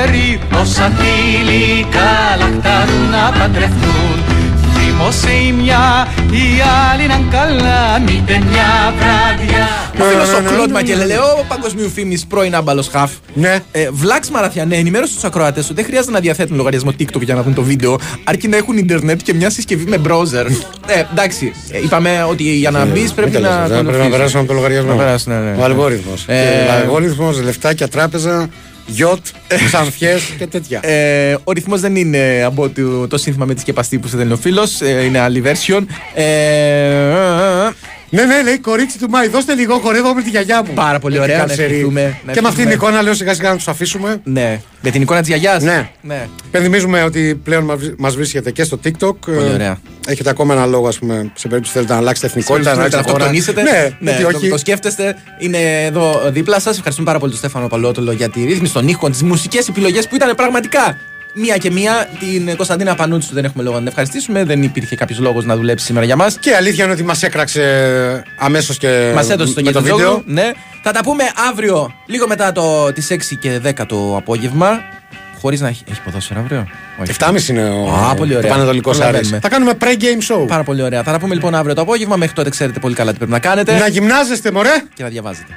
Οι τυχεροί Όσα τυλικά λαχτάρουν να παντρευτούν Θύμωσε η μια, η άλλη να καλά Μήτε μια βράδια Ο φίλο ο Κλοντ Μακελελεό, παγκοσμίου φήμη πρώην άμπαλο χαφ. Ναι. Ε, Βλάξ Μαραθιανέ, ενημέρωσε του ακροατέ ότι δεν χρειάζεται να διαθέτουν λογαριασμό TikTok για να δουν το βίντεο, αρκεί να έχουν Ιντερνετ και μια συσκευή με browser. ε, εντάξει, ε, είπαμε ότι για να μπει πρέπει Μην να. τελειώσεις, ε, Πρέπει να περάσουμε από το λογαριασμό. Να περάσουν, ναι, ναι. Ο αλγόριθμο. Ε, Ο αλγόριθμο, λεφτάκια, τράπεζα, γιοτ, ξανθιές και τέτοια. Ε, ο ρυθμός δεν είναι από το, το σύνθημα με τη σκεπαστή που σε δεν είναι ο φίλος, ε, είναι άλλη version. Ε, Ναι, ναι, λέει κορίτσι του Μάη, δώστε λίγο χορεύω με τη γιαγιά μου. Πάρα πολύ Ε, ωραία, τι να καρσερή. ευχηθούμε, να Και με αυτήν ευχηθούμε. την εικόνα λέω σιγά σιγά να τους αφήσουμε. ναι, με την εικόνα της γιαγιάς. Ναι. ναι. Υπενθυμίζουμε ότι πλέον μας βρίσκεται και στο TikTok. Πολύ Ε, ωραία. Έχετε ακόμα ένα λόγο, ας πούμε, σε περίπτωση θέλετε να αλλάξετε εθνικότητα, να Θέλετε να αλλάξετε χώρα. αυτοκτονήσετε. Ναι, γιατί το, όχι. το σκέφτεστε. Είναι εδώ δίπλα σας. Ευχαριστούμε πάρα πολύ τον Στέφανο Παλότολο για τη ρύθμιση των ήχων, τις μουσικές επιλογές που ήταν πραγματικά μία και μία. Την Κωνσταντίνα Πανούτσου δεν έχουμε λόγο να την ευχαριστήσουμε. Δεν υπήρχε κάποιος λόγος να δουλέψει σήμερα για μας. Και η αλήθεια είναι ότι μας έκραξε αμέσως και. Μας έδωσε το με το Γετζόγλου. βίντεο. Ναι. Θα τα πούμε αύριο, λίγο μετά το, τις 6 και 10 το απόγευμα. Χωρίς να έχει, έχει ποδόσφαιρο αύριο; Όχι. 7.30 είναι ο, Α, πολύ ωραία. το Πανετολικό Άρης. Προλαβαίνουμε. Θα κάνουμε pre-game show. Πάρα πολύ ωραία. Θα τα πούμε λοιπόν αύριο το απόγευμα. Μέχρι τότε ξέρετε πολύ καλά τι πρέπει να κάνετε Να γυμνάζεστε, μωρέ! και να διαβάζετε.